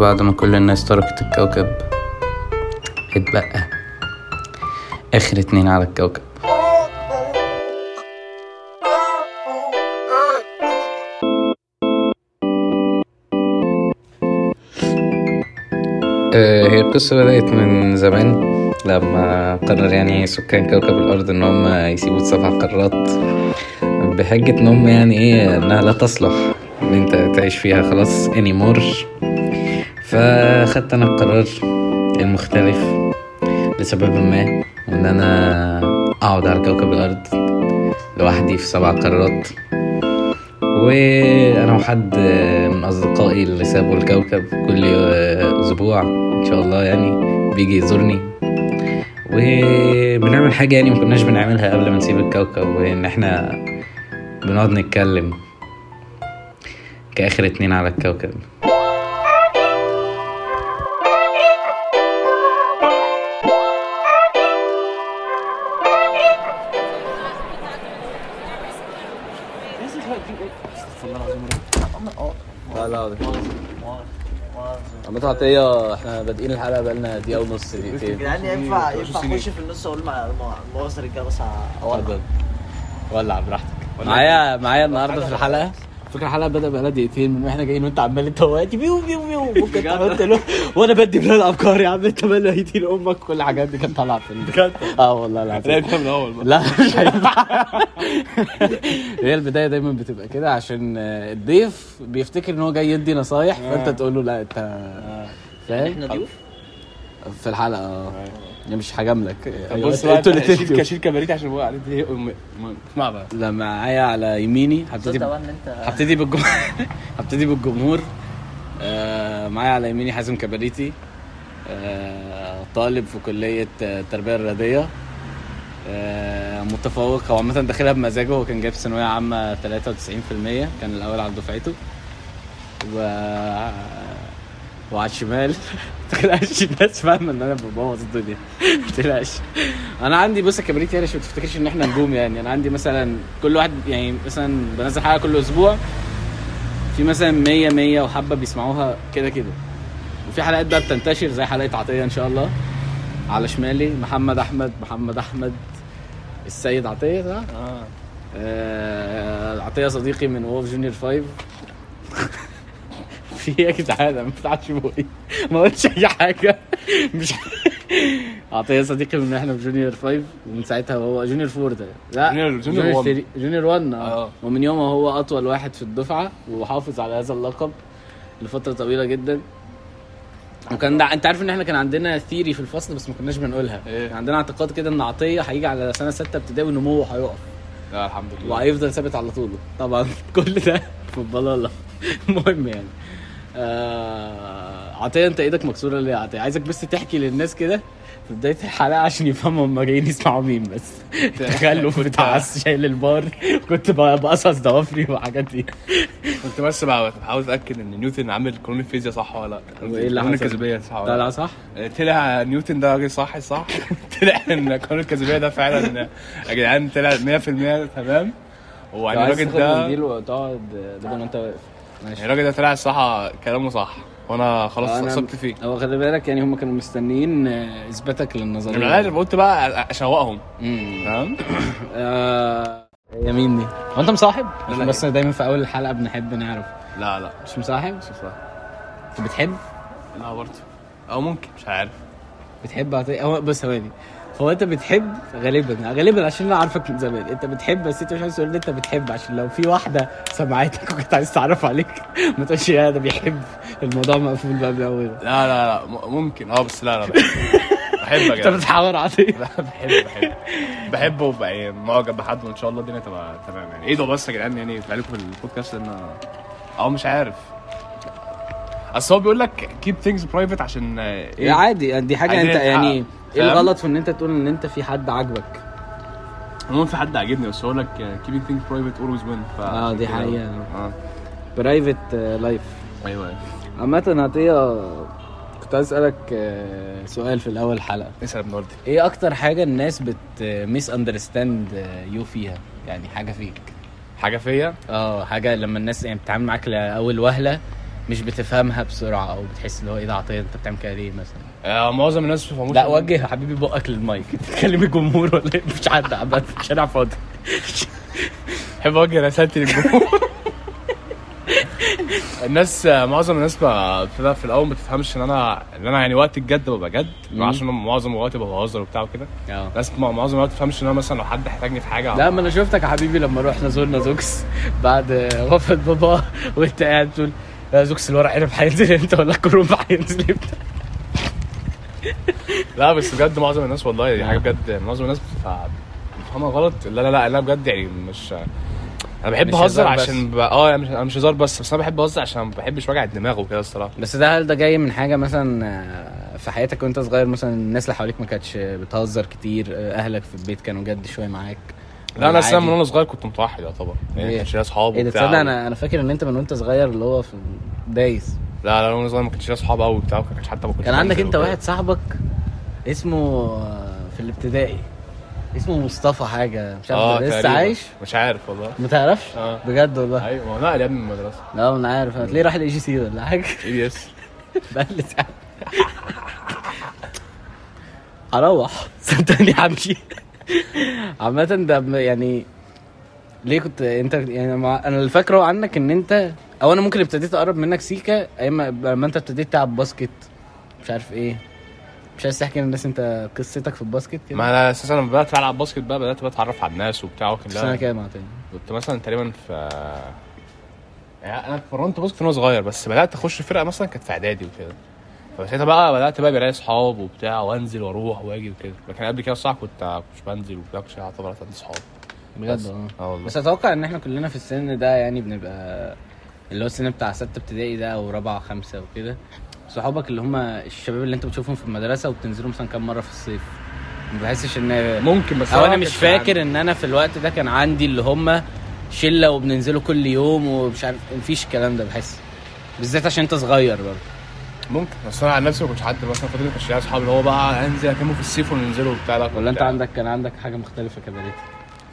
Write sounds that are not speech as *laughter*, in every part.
بعد ما كل الناس تركت الكوكب. اتبقى آخر اتنين على الكوكب. آه، هي القصة بدأت من زمان لما قرر يعني سكان كوكب الأرض إن هم يسيبوا السبع قارات. بحجة إن هم يعني إيه إنها لا تصلح إن أنت تعيش فيها خلاص anymore. فخدت أنا القرار المختلف لسبب ما إن أنا أقعد على كوكب الأرض لوحدي في سبع قارات وأنا وحد من أصدقائي اللي سابوا الكوكب كل أسبوع إن شاء الله يعني بيجي يزورني. وبنعمل حاجة يعني ما كناش بنعملها قبل ما نسيب الكوكب وإن إحنا بنقعد نتكلم كآخر اتنين على الكوكب. عم عطية إحنا بادئين الحلقة بقالنا دقيقة ونص دقيقتين. جدعان ينفع ينفع أخش في النص أقول مع مؤاخذة رجاله بس ولع براحتك. معايا معايا النهارده في الحلقة؟ فكرة الحلقة بدأ بقالها دقيقتين من وإحنا جايين وانت عمال انت وقتي بيو بيو بيو. *laughs* ممكن تعمل له وأنا بدي بلاد الافكار يا عم أنت مالي هيدي لأمك. كل الحاجات دي كانت طالعة في ال- آه والله العظيم. لا انت من الأول بقى لا مش هينفع *laughs* هي البداية دايما بتبقى كده عشان آه، الضيف بيفتكر إن هو جاي يدي نصايح فأنت تقول له لا أنت فاهم؟ إحنا ضيوف؟ في الحلقة. آه. يعني مش هجاملك طب بص بقى أنتوا اللي شيل تفتوا. شيل كباريت عشان بقى عليه ام اسمع بقى. لا معايا على يميني. هبتدي هبتدي بالجمهور *laughs* هبتدي بالجمهور. آه، معايا على يميني حازم كباريتي. آه، طالب في كلية التربية الرياضية آه، متفوق. هو عامة داخلها بمزاجه. هو كان جايب ثانوية عامة 93% كان الأول على دفعته. و وعلى الشمال. ما تقلقش الناس فاهمة إن أنا ببوظ الدنيا. ما تقلقش. أنا عندي بص يا كبريت يعني عشان ما تفتكرش إن إحنا نجوم يعني. أنا عندي مثلا كل واحد يعني مثلا بنزل حلقة كل أسبوع في مثلا 100 100 وحبة بيسمعوها كده كده. وفي حلقات بقى بتنتشر زي حلقة عطية إن شاء الله. على شمالي محمد أحمد محمد أحمد السيد عطية صح؟ آه. آه عطية صديقي من وولف junior 5 في إيه يا جدعان؟ ما فتحتش بوقي. ما قلتش أي حاجة. مش عطيه صديقي من إحنا في junior 5 ومن ساعتها هو junior 4 ده. لا junior- junior 1. 3 junior 1 آه. ومن يومها هو أطول واحد في الدفعة وحافظ على هذا اللقب لفترة طويلة جدا. وكان ده أنت عارف إن إحنا كان عندنا theory في الفصل بس ما كناش بنقولها. إيه؟ عندنا اعتقاد كده إن عطية هيجي على سنة ستة ابتدائي نموه هيقف. لا الحمد لله. وهيفضل ثابت على طول طبعا *laughs* كل ده في البلاله *laughs* المهم يعني. آه... عطية انت إيدك مكسورة ليه يا عطية؟ عايزك بس تحكي للناس كده في بداية الحلقة عشان يفهموا هم جايين يسمعوا مين بس. التخلف بتاع *laughs* شايل البار كنت بقصص ضوافري وحاجات دي. كنت بس بحاول أتأكد إن نيوتن عامل قانون الفيزياء صح ولا لأ؟ وإيه اللي قانون حصل؟ الجاذبيه صح ولا لا صح. طلع نيوتن ده راجل صح صح؟ *laughs* طلع إن قانون الجاذبيه ده فعلا يا جدعان طلع 100% تمام؟ عايز الراجل ده بدل ما انت واقف ماشي. الراجل ده طلع الصراحة كلامه صح وأنا خلاص اثبت فيه. هو خلي بالك يعني هم كانوا مستنيين إثباتك للنظرية. أنا عارف قلت بقى أشوقهم. آه، يا مين دي؟ هو أنت مصاحب؟ بس دايما في أول الحلقة بنحب نعرف. لا لا. مش مصاحب؟ مش صح أنت بتحب؟ لا برضه. أو ممكن مش عارف. بتحب؟ هو بص ثواني هو انت بتحب غالبا غالبا عشان أنا عارفك من زمان. انت بتحب بس انت مش عايز تقول ان انت بتحب عشان لو في واحدة سمعتك وكنت عايز تعرف عليك *laughs* ما تقولش يا ده بيحب. الموضوع مقفول بقى من أوله. لا لا لا ممكن. آه بس لا لا بحب بحب يا *laughs* انت بتحاور عطيه لا بحب بحب بحبه وبقى يعني معجب بحد وإن شاء الله الدنيا تبقى تمام يعني. إيه ده بس يا جدعان يعني يطلع لكم في البودكاست لأن آه مش عارف. أصل هو بيقول لك keep things private عشان آه، إيه؟ عادي دي حاجة أنت يعني نتحقق. إيه؟ الغلط في إن أنت تقول إن أنت في حد عاجبك؟ عموما في حد عاجبني بس هو لك آه، things private always win ف آه دي كده. حقيقة. آه. private life أيوه. عامة عطية كنت عايز أسألك آه، سؤال في الأول الحلقة. اسأل يا ابن وردي إيه أكتر حاجة الناس بت misunderstand يو فيها؟ يعني حاجة فيك. حاجة فيا؟ آه حاجة لما الناس يعني بتتعامل معاك لأول وهلة مش بتفهمها بسرعة أو بتحس اللي هو إيه ده عطيه أنت بتعمل كده ليه مثلا؟ آه، معظم الناس ما لا وجه يا حبيبي بقك للمايك. تكلم الجمهور ولا إيه؟ مش حد عامه الشارع فاضي. بحب اوجه رسالتي للجمهور. الناس معظم الناس في, في الأول ما تفهمش إن أنا إن أنا يعني وقت الجد ببقى جد. عشان معظم الوقت بهزر وبتاع وكده. آه. ناس مع- معظم الوقت ما تفهمش إن أنا مثلا لو حد احتاجني في حاجة لا ما أنا شفتك يا حبيبي لما رحنا زورنا زوكس بعد وفاة بابا وأنت قاعد تقول يا زوكس الورق عنب هينزل إمتى ولا الكرومبا هينزل إمتى لا بس بجد معظم الناس والله دي حاجة بجد معظم الناس بتفهمها غلط. لا لا لا أنا بجد يعني مش أنا بحب أهزر. عشان ب... آه مش أنا مش هزار بس بس أنا بحب أهزر عشان ما بحبش وجع الدماغ وكده الصراحة. بس ده هل ده جاي من حاجة مثلا آه، في حياتك وأنت صغير مثلا الناس اللي حواليك ما كانتش بتهزر كتير آه، أهلك في البيت كانوا جد شوية معاك؟ لا أنا عادي؟ من وأنا صغير كنت متوحد يعتبر. يعني إيه؟ كانش ليا أصحاب إيه ده تصدق أنا أنا فاكر إن أنت من وأنت صغير اللي هو في دايس. لا لا وأنا صغير ما كانش ليا أصحاب قوي وبتاع ما كانش حتى ما كنتش كان عندك أنت. واحد صاحبك اسمه آه، في الابتدائي. اسمه مصطفى حاجة مش عارف ده لسه. عايش؟ مش عارف والله. ما تعرفش؟ آه. بجد والله. أيوه ما هو نقل يا ابني من المدرسة. لا أنا عارف. هتلاقيه راح ال EGC ولا حاجة. EPS ساعة هروح. *laughs* صدقني همشي. *laughs* عامة ده يعني ليه كنت انت يعني مع... أنا اللي فاكره عنك ان انت أو أنا ممكن ابتديت اقرب منك سيكا أيام ما- لما انت ابتديت تلعب basket. مش عارف إيه. مش عايز تحكي للناس انت قصتك في ال basket كده؟ ما أنا أساسا لما بدأت ألعب basket بقى بدأت بتعرف على الناس وبتاع في سنة كام تاني كنت مثلا تقريبا في يعني أنا اتمرنت باسكت وأنا صغير بس بدأت أخش فرقة مثلا كانت في إعدادي وكده. فساعتها بقى بدأت بقى بلاقي أصحاب وبتاع وأنزل وأروح وأجي وكده. لكن قبل كده الصراحة كنت كنتش بنزل وبتاع كنتش أعتبر عندي أصحاب. بجد؟ بس. آه. والله. بس أتوقع إن إحنا كلنا في السن ده يعني بنبقى اللي هو السن بتاع ستة ابتدائي ده أو رابعة خمسة وكده. صحابك اللي هم الشباب اللي أنت بتشوفهم في المدرسة وبتنزلوا مثلا كام مرة في الصيف؟ ما بحسش إن ممكن بس أو أنا مش فاكر إن أنا في الوقت ده كان عندي اللي هم شلة وبننزلوا كل يوم ومش عارف مفيش الكلام ده بحس. بالذات عشان أنت صغير برضه. ممكن. بس أنا عن نفسي ما كنتش حد مثلا فاضل ما كانش ليا أصحاب اللي هو بقى أنزل أكلمه في الصيف وننزلوا وبتاع لا ولا أنت كنت- عندك كان عندك حاجة مختلفة كبريت؟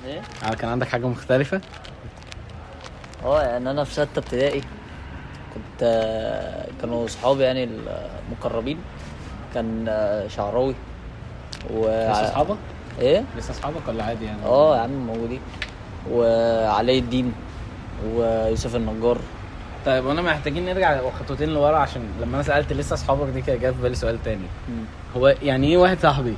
إيه؟ آه، كان عندك حاجة مختلفة؟ آه يعني أنا في ستة ابتدائي كنت آه، كانوا صحابي يعني المقربين. كان آه، شعراوي. و لسه أصحابك؟ إيه؟ لسه أصحابك ولا عادي يعني؟ آه يا عم موجودين. وعلي الدين ويوسف النجار. طيب وأنا محتاجين نرجع خطوتين لورا عشان لما أنا سألت لسه اصحابك دي كده جه في بالي سؤال تاني. هو يعني إيه واحد صاحبي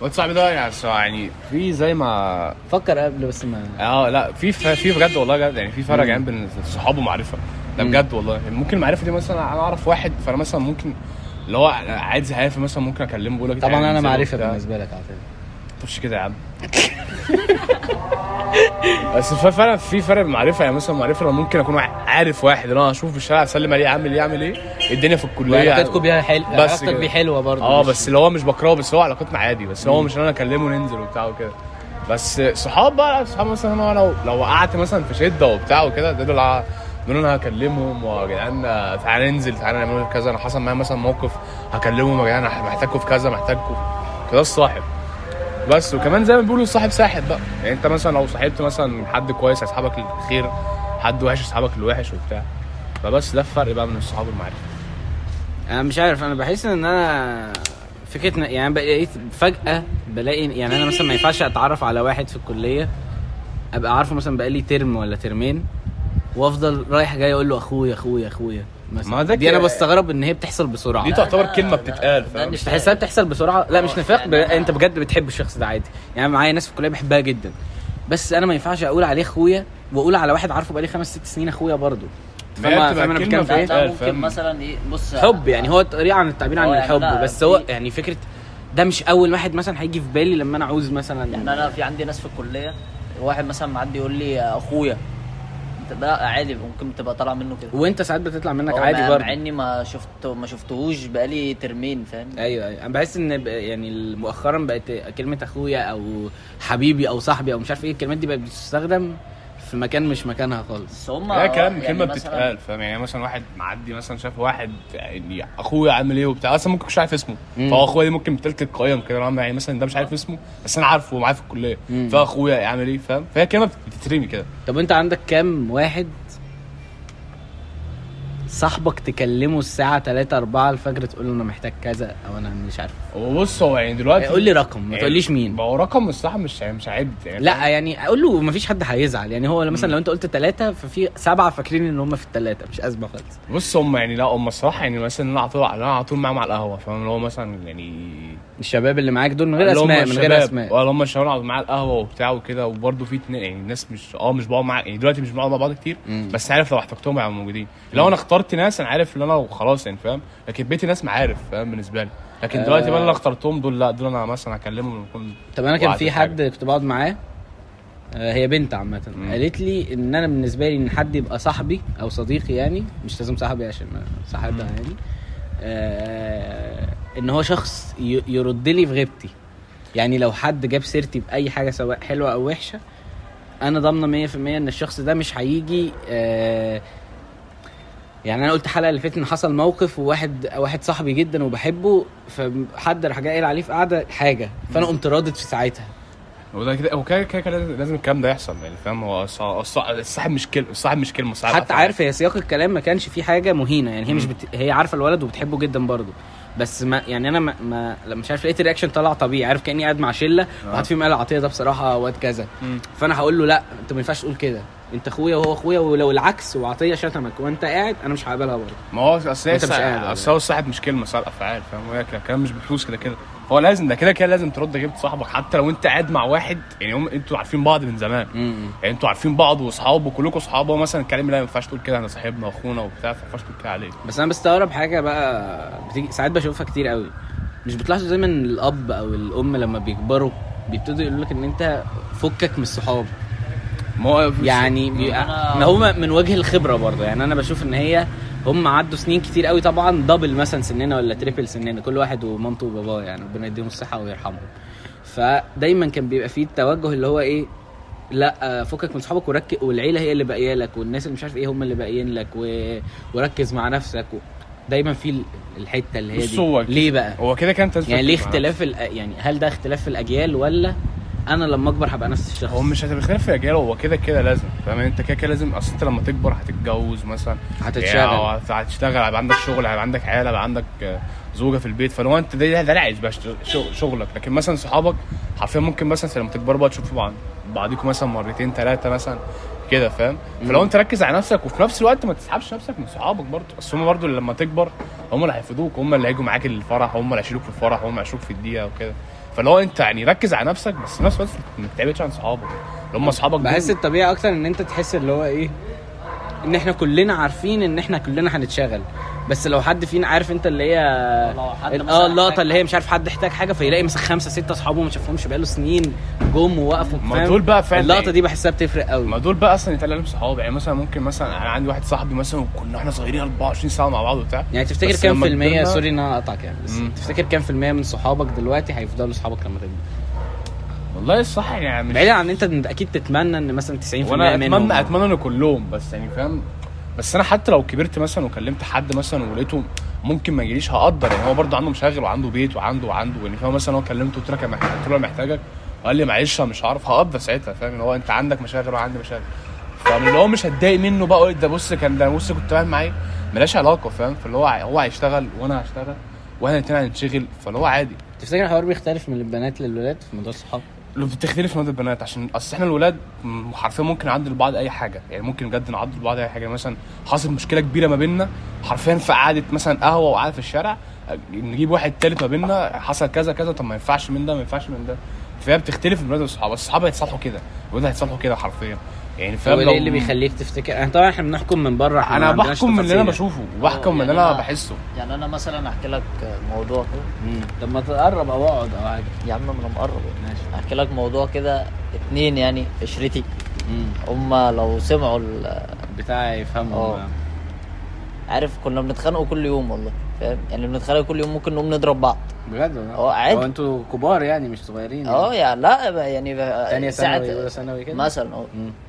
واد صاحبي ده يعني يعني في زي ما فكر قبل بس ما آه لا في ف- في بجد والله بجد يعني في فرق. يعني بين الصحاب ومعرفة ده. بجد والله يعني ممكن المعرفة دي مثلا أنا اعرف واحد فانا مثلا ممكن اللي هو قاعد زهقان فمثلا ممكن اكلمه بقول لك طبعا أنا معرفة. بالنسبة لك على فكرة تخش كده يا عم *laughs* *laughs* بس فرق في فرق معرفة يعني مثلا معرفة لو ممكن أكون عارف واحد أنا اشوفه في الشارع أسلم عليه أعمل إيه أعمل إيه الدنيا في الكلية وعلاقتكم بيها حلو بس علاقتك. بيه حلوة برضه آه بس اللي هو مش بكرهه بس هو علاقتنا عادي بس هو مش إن أنا أكلمه ننزل وبتاع وكده. بس صحاب بقى صحاب مثلا أنا لو لو وقعت مثلا في شدة وبتاع وكده ده دول دول أنا هكلمهم ويا جدعان تعالى ننزل تعالى نعمل كذا أنا حصل معايا مثلا موقف هكلمهم يا جدعان محتاجكم في كذا محتاجكم كده الصاحب. بس. وكمان زي ما بيقولوا الصاحب ساحب بقى. يعني انت مثلا لو صاحبت مثلا حد كويس هيسحبك للخير حد وحش يسحبك للوحش وبتاع. فبس ده الفرق بقى من الصحاب والمعرفة. أنا مش عارف. أنا بحس إن أنا فكرة إن- يعني بقيت فجأة بلاقي يعني أنا مثلا ما ينفعش أتعرف على واحد في الكلية. أبقى عارفه مثلا بقالي ترم ولا ترمين وأفضل رايح جاي أقول له أخويا أخويا أخويا. مثلا. ما ده دي أنا بستغرب إن هي بتحصل بسرعة. دي تعتبر كلمة بتتقال فاهم؟ مش تحسها بتحصل بسرعة. لا مش آه، نفاق ب... أنت بجد بتحب الشخص ده عادي. يعني معايا ناس في الكلية بحبها جدا. بس أنا ما ينفعش أقول عليه أخويا وأقول على واحد عارفه بقالي خمس ست سنين أخويا برضه. فاهم فاهم أنا بتكلم في إيه؟ ممكن؟ مثلا إيه؟ بص حب يعني هو طريقة عن التعبير عن يعني الحب بس هو يعني فكرة ده مش أول واحد مثلا هيجي في بالي لما أنا عاوز مثلا يعني أنا في عندي ناس في الكلية واحد مثلا معدي يقول لي أخويا ده عادي ممكن تبقى طالع منه كده. وانت ساعات بتطلع منك عادي برضه. مع إني ما شفت ما شفتهوش بقالي ترمين فاهم؟ أيوه أيوه. أنا بحس إن يعني مؤخرا بقت كلمة أخويا أو حبيبي أو صاحبي أو مش عارف إيه الكلمات دي بقت بتستخدم في مكان مش مكانها خالص. هم لا كلام يعني كلمة بتتقال فاهم؟ يعني مثلا واحد معدي مثلا شاف واحد يعني أخويا عامل إيه وبتاع أصلا ممكن مش عارف اسمه. مم. فهو أخويا دي ممكن بتلك القيم كده يعني مثلا ده مش عارف اسمه بس أنا عارفه ومعاه في الكلية. مم. فأخويا عامل إيه فاهم؟ فهي كلمة بتترمي كده. طب أنت عندك كام واحد صاحبك تكلمه الساعة 3 4 الفجر تقول له أنا محتاج كذا أو أنا مش عارف. هو بص هو يعني دلوقتي قول لي رقم ما يعني تقوليش مين. ما هو رقم الصراحه مش مش عد يعني لا يعني أقول له مفيش حد هيزعل. يعني هو مثلا لو أنت قلت ثلاثة ففي سبعة فاكرين إن هم في الثلاثة مش أزمة خالص. بص هم يعني لا هم الصراحة يعني مثلا أنا على طول أنا على طول معاهم على القهوة فاهم؟ اللي هو مثلا يعني الشباب اللي معاك دول من غير اللي أسماء من غير أسماء. ولا هم الشباب قاعدين معايا القهوة وبتاع وكده وبرده في اتنين يعني الناس مش آه مش بقعد مع يعني دلوقتي مش بنقعد مع بعض كتير. بس عارف لو احتجتهم هيبقوا موجودين. لو أنا اخترت ناس أنا عارف ان أنا خلاص يعني فاهم لكن بقيت ناس معارف فاهم بالنسبة لي لكن دلوقتي بقى آه. اللي اخترتهم دول لا دول أنا مثلا هكلمهم ونكون طب أنا كان في. حد كنت بقعد معاه آه، هي بنت عامة. قالت لي إن أنا بالنسبة لي إن حد يبقى صاحبي أو صديقي يعني مش لازم صاحبي عشان صاحبها. يعني آه إن هو شخص يرد لي في غيبتي يعني لو حد جاب سيرتي بأي حاجة سواء حلوة أو وحشة أنا ضامنة 100% إن الشخص ده مش هيجي آه يعني أنا قلت الحلقة اللي فاتت إن حصل موقف وواحد واحد صاحبي جدا وبحبه فحد راح جاي قايل عليه في قعدة حاجة. فأنا قمت رادد في ساعتها. هو ده كده هو كده كده لازم- الكلام ده يحصل يعني فاهم؟ هو الص- الص- الصاحب مش كلمه الصاحب مش كلمة الصاحب حتى. عارف هي سياق الكلام ما كانش فيه حاجة مهينة. يعني هي مش. بت... هي عارفة الولد وبتحبه جدا برضه. بس ما يعني أنا ما, ما لما مش عارف لقيت الرياكشن طلع طبيعي عارف كأني قاعد مع شلة آه. واحد فيهم قال عطية ده بصراحة واد كذا. فأنا هقول له لا أنت ما ينفعش تقول كده. أنت أخويا وهو أخويا ولو العكس وعطية شتمك وأنت قاعد أنا مش هقبلها برضه. ما هو أصل مش قاعد أصل هو الصاحب مش كلمه صاحب افعال فاهم؟ هو كده- كلام مش بفلوس كده كده. هو لازم ده كده كده لازم ترد جبت صاحبك حتى لو انت قاعد مع واحد يعني هم أنتوا عارفين بعض من زمان. يعني أنتوا عارفين بعض واصحاب وكلكم اصحاب هو مثلا الكلام لا ما ينفعش تقول كده أنا صاحبنا وأخونا وبتاع فما ينفعش تقول كده عليه. بس أنا بستغرب حاجة بقى بتيجي ساعات بشوفها كتير قوي. مش بتلاحظوا دايما الأب أو الأم لما بيكبروا بيبتدوا يقولوا لك إن أنت فكك من الصحاب؟ ما يعني بيبقى ما هو من وجه الخبرة برضه. يعني أنا بشوف إن هي هم عدوا سنين كتير قوي طبعا double مثلا سننا ولا triple سننا كل واحد ومامته وباباه يعني ربنا يديهم الصحة ويرحمهم. فدايما كان بيبقى فيه التوجه اللي هو إيه لا فكك من صحابك وركز والعيلة هي اللي باقية لك والناس اللي مش عارف إيه هم اللي باقيين لك و... وركز مع نفسك و... دايما في ال- الحتة اللي هي دي. ليه بقى؟ هو كده كان يعني ليه اختلاف ال... يعني هل ده اختلاف في الأجيال ولا أنا لما أكبر هبقى نفس الشخص. هو مش هتبقى خلاف في اجيال هو كده كده لازم فاهم أنت كده كده لازم أصل أنت لما تكبر هتتجوز مثلا. هتتشغل. يعني هتشتغل هيبقى عندك شغل هيبقى عندك عيال هيبقى عندك زوجة في البيت. فلو أنت ده ده العيش بقى شغ- شغلك. لكن مثلا صحابك حرفيا ممكن مثلا لما تكبروا بقى تشوفوا بعض بعضيكم مثلا مرتين ثلاثة مثلا كده فاهم؟ فلو أنت ركز على نفسك وفي نفس الوقت ما تسحبش نفسك من صحابك برضه. أصل هم برضه لما تكبر هم اللي هيفيدوك هم اللي هيجوا معاك الفرح هم اللي هيشيلوك في الفرح هم اللي هيشيلوك في الدقيقة وكده. فلو انت يعني ركز على نفسك بس نفس الوقت ما تبعدش عن صحابك اللي هم اصحابك. بحس الطبيعي أكتر إن أنت تحس اللي هو إيه إن إحنا كلنا عارفين إن إحنا كلنا هنتشغل بس لو حد فينا عارف انت اللي هي آه اللقطة اللي هي مش عارف حد احتاج حاجة فيلاقي مثلا خمسة ستة أصحابه ما شافهمش بقاله سنين جم ووقفوا ما؟ دول بقى فعلا اللقطة دي بحسها بتفرق قوي. ما دول بقى أصلا يتقال عليهم صحاب. يعني مثلا ممكن مثلا أنا عندي واحد صاحبي مثلا وكنا إحنا صغيرين 24 ساعة مع بعض وبتاع. يعني تفتكر كام في المية؟ كبرنا- سوري إن أنا أقطعك يعني بس مم. تفتكر كام في المية من صحابك دلوقتي هيفضلوا صحابك لما تكبر؟ والله الصح يعني مش بعيدا عن إن أنت أكيد تتمنى إن مثلا 90% وأنا منهم. اتمنى أتمنى إن كلهم بس يعني فاهم؟ بس أنا حتى لو كبرت مثلا وكلمت حد مثلا ولقيته ممكن ما يجيليش هقدر يعني. هو برضه عنده مشاغل وعنده بيت وعنده وعنده يعني فاهم؟ مثلا هو كلمته قلت له أنا له محتاجك قال لي معلش أنا مش هعرف هقدر ساعتها فاهم؟ اللي هو أنت عندك مشاغل وأنا عندي مشاغل. فمن اللي هو مش هتضايق منه بقى ده بص كان ده بص كنت فاهم معايا ملهاش علاقة فاهم؟ فاللي هو هو هيشتغل وأنا هشتغل وإحنا الاتنين هنشتغل فاللي هو عادي. تفتكر الحوار بيختلف من البنات للولاد في موضوع الصحاب؟ بتختلف من البنات عشان أصل إحنا الولاد حرفيا ممكن نعدي لبعض أي حاجة. يعني ممكن بجد نعدي لبعض أي حاجة. مثلا حصل مشكلة كبيرة ما بيننا حرفيا في قعدة مثلا قهوة وقعده في الشارع نجيب واحد تالت ما بيننا حصل كذا كذا طب ما ينفعش من ده ما ينفعش من ده. فهي بتختلف الولاد والصحاب الصحاب هيتصالحوا كده الولاد هيتصالحوا كده حرفيا. يعني هو فاهم إيه لو- اللي بيخليك تفتكر يعني طبعا إحنا بنحكم من بره إحنا أنا بحكم من اللي أنا. بشوفه وبحكم من يعني اللي أنا أنا- بحسه يعني أنا مثلا أحكي لك موضوع. طب ما تقرب أو أقعد أو حاجة يا عم أنا مقرب ماشي أحكي لك موضوع كده اتنين يعني عشرتي. هما لو سمعوا ال- بتاع يفهموا آه. عارف كنا بنتخانقوا كل يوم والله فاهم يعني بنتخانق كل يوم ممكن نقوم نضرب بعض بجد والله آه، عادي. هو أنتوا كبار يعني مش صغيرين آه يعني. يعني لا يعني تانية ساعة- ثانوي اولى ثانوي كده مثلا آه.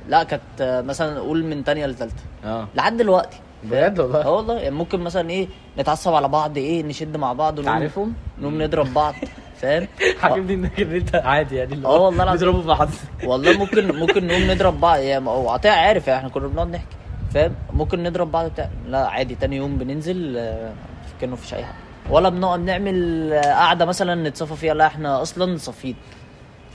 لا كانت مثلا نقول من تانية لتالتة آه لحد دلوقتي بجد والله؟ آه والله يعني ممكن مثلا إيه نتعصب على بعض إيه نشد مع بعض تعرفهم؟ نقوم نضرب بعض فاهم *laughs* عاجبني إنك إن أنت عادي يعني آه والله العظيم. بيضربوا بعض والله ممكن ممكن نقوم نضرب بعض يعني هو عطيه عارف يعني إحنا كنا بنقعد نحكي فاهم؟ ممكن نضرب بعض بتاع لا عادي تاني يوم بننزل آه، كأنه مفيش أي حاجة. ولا بنقعد نعمل آه، قعدة مثلا نتصفى فيها. لا إحنا أصلا صافيين.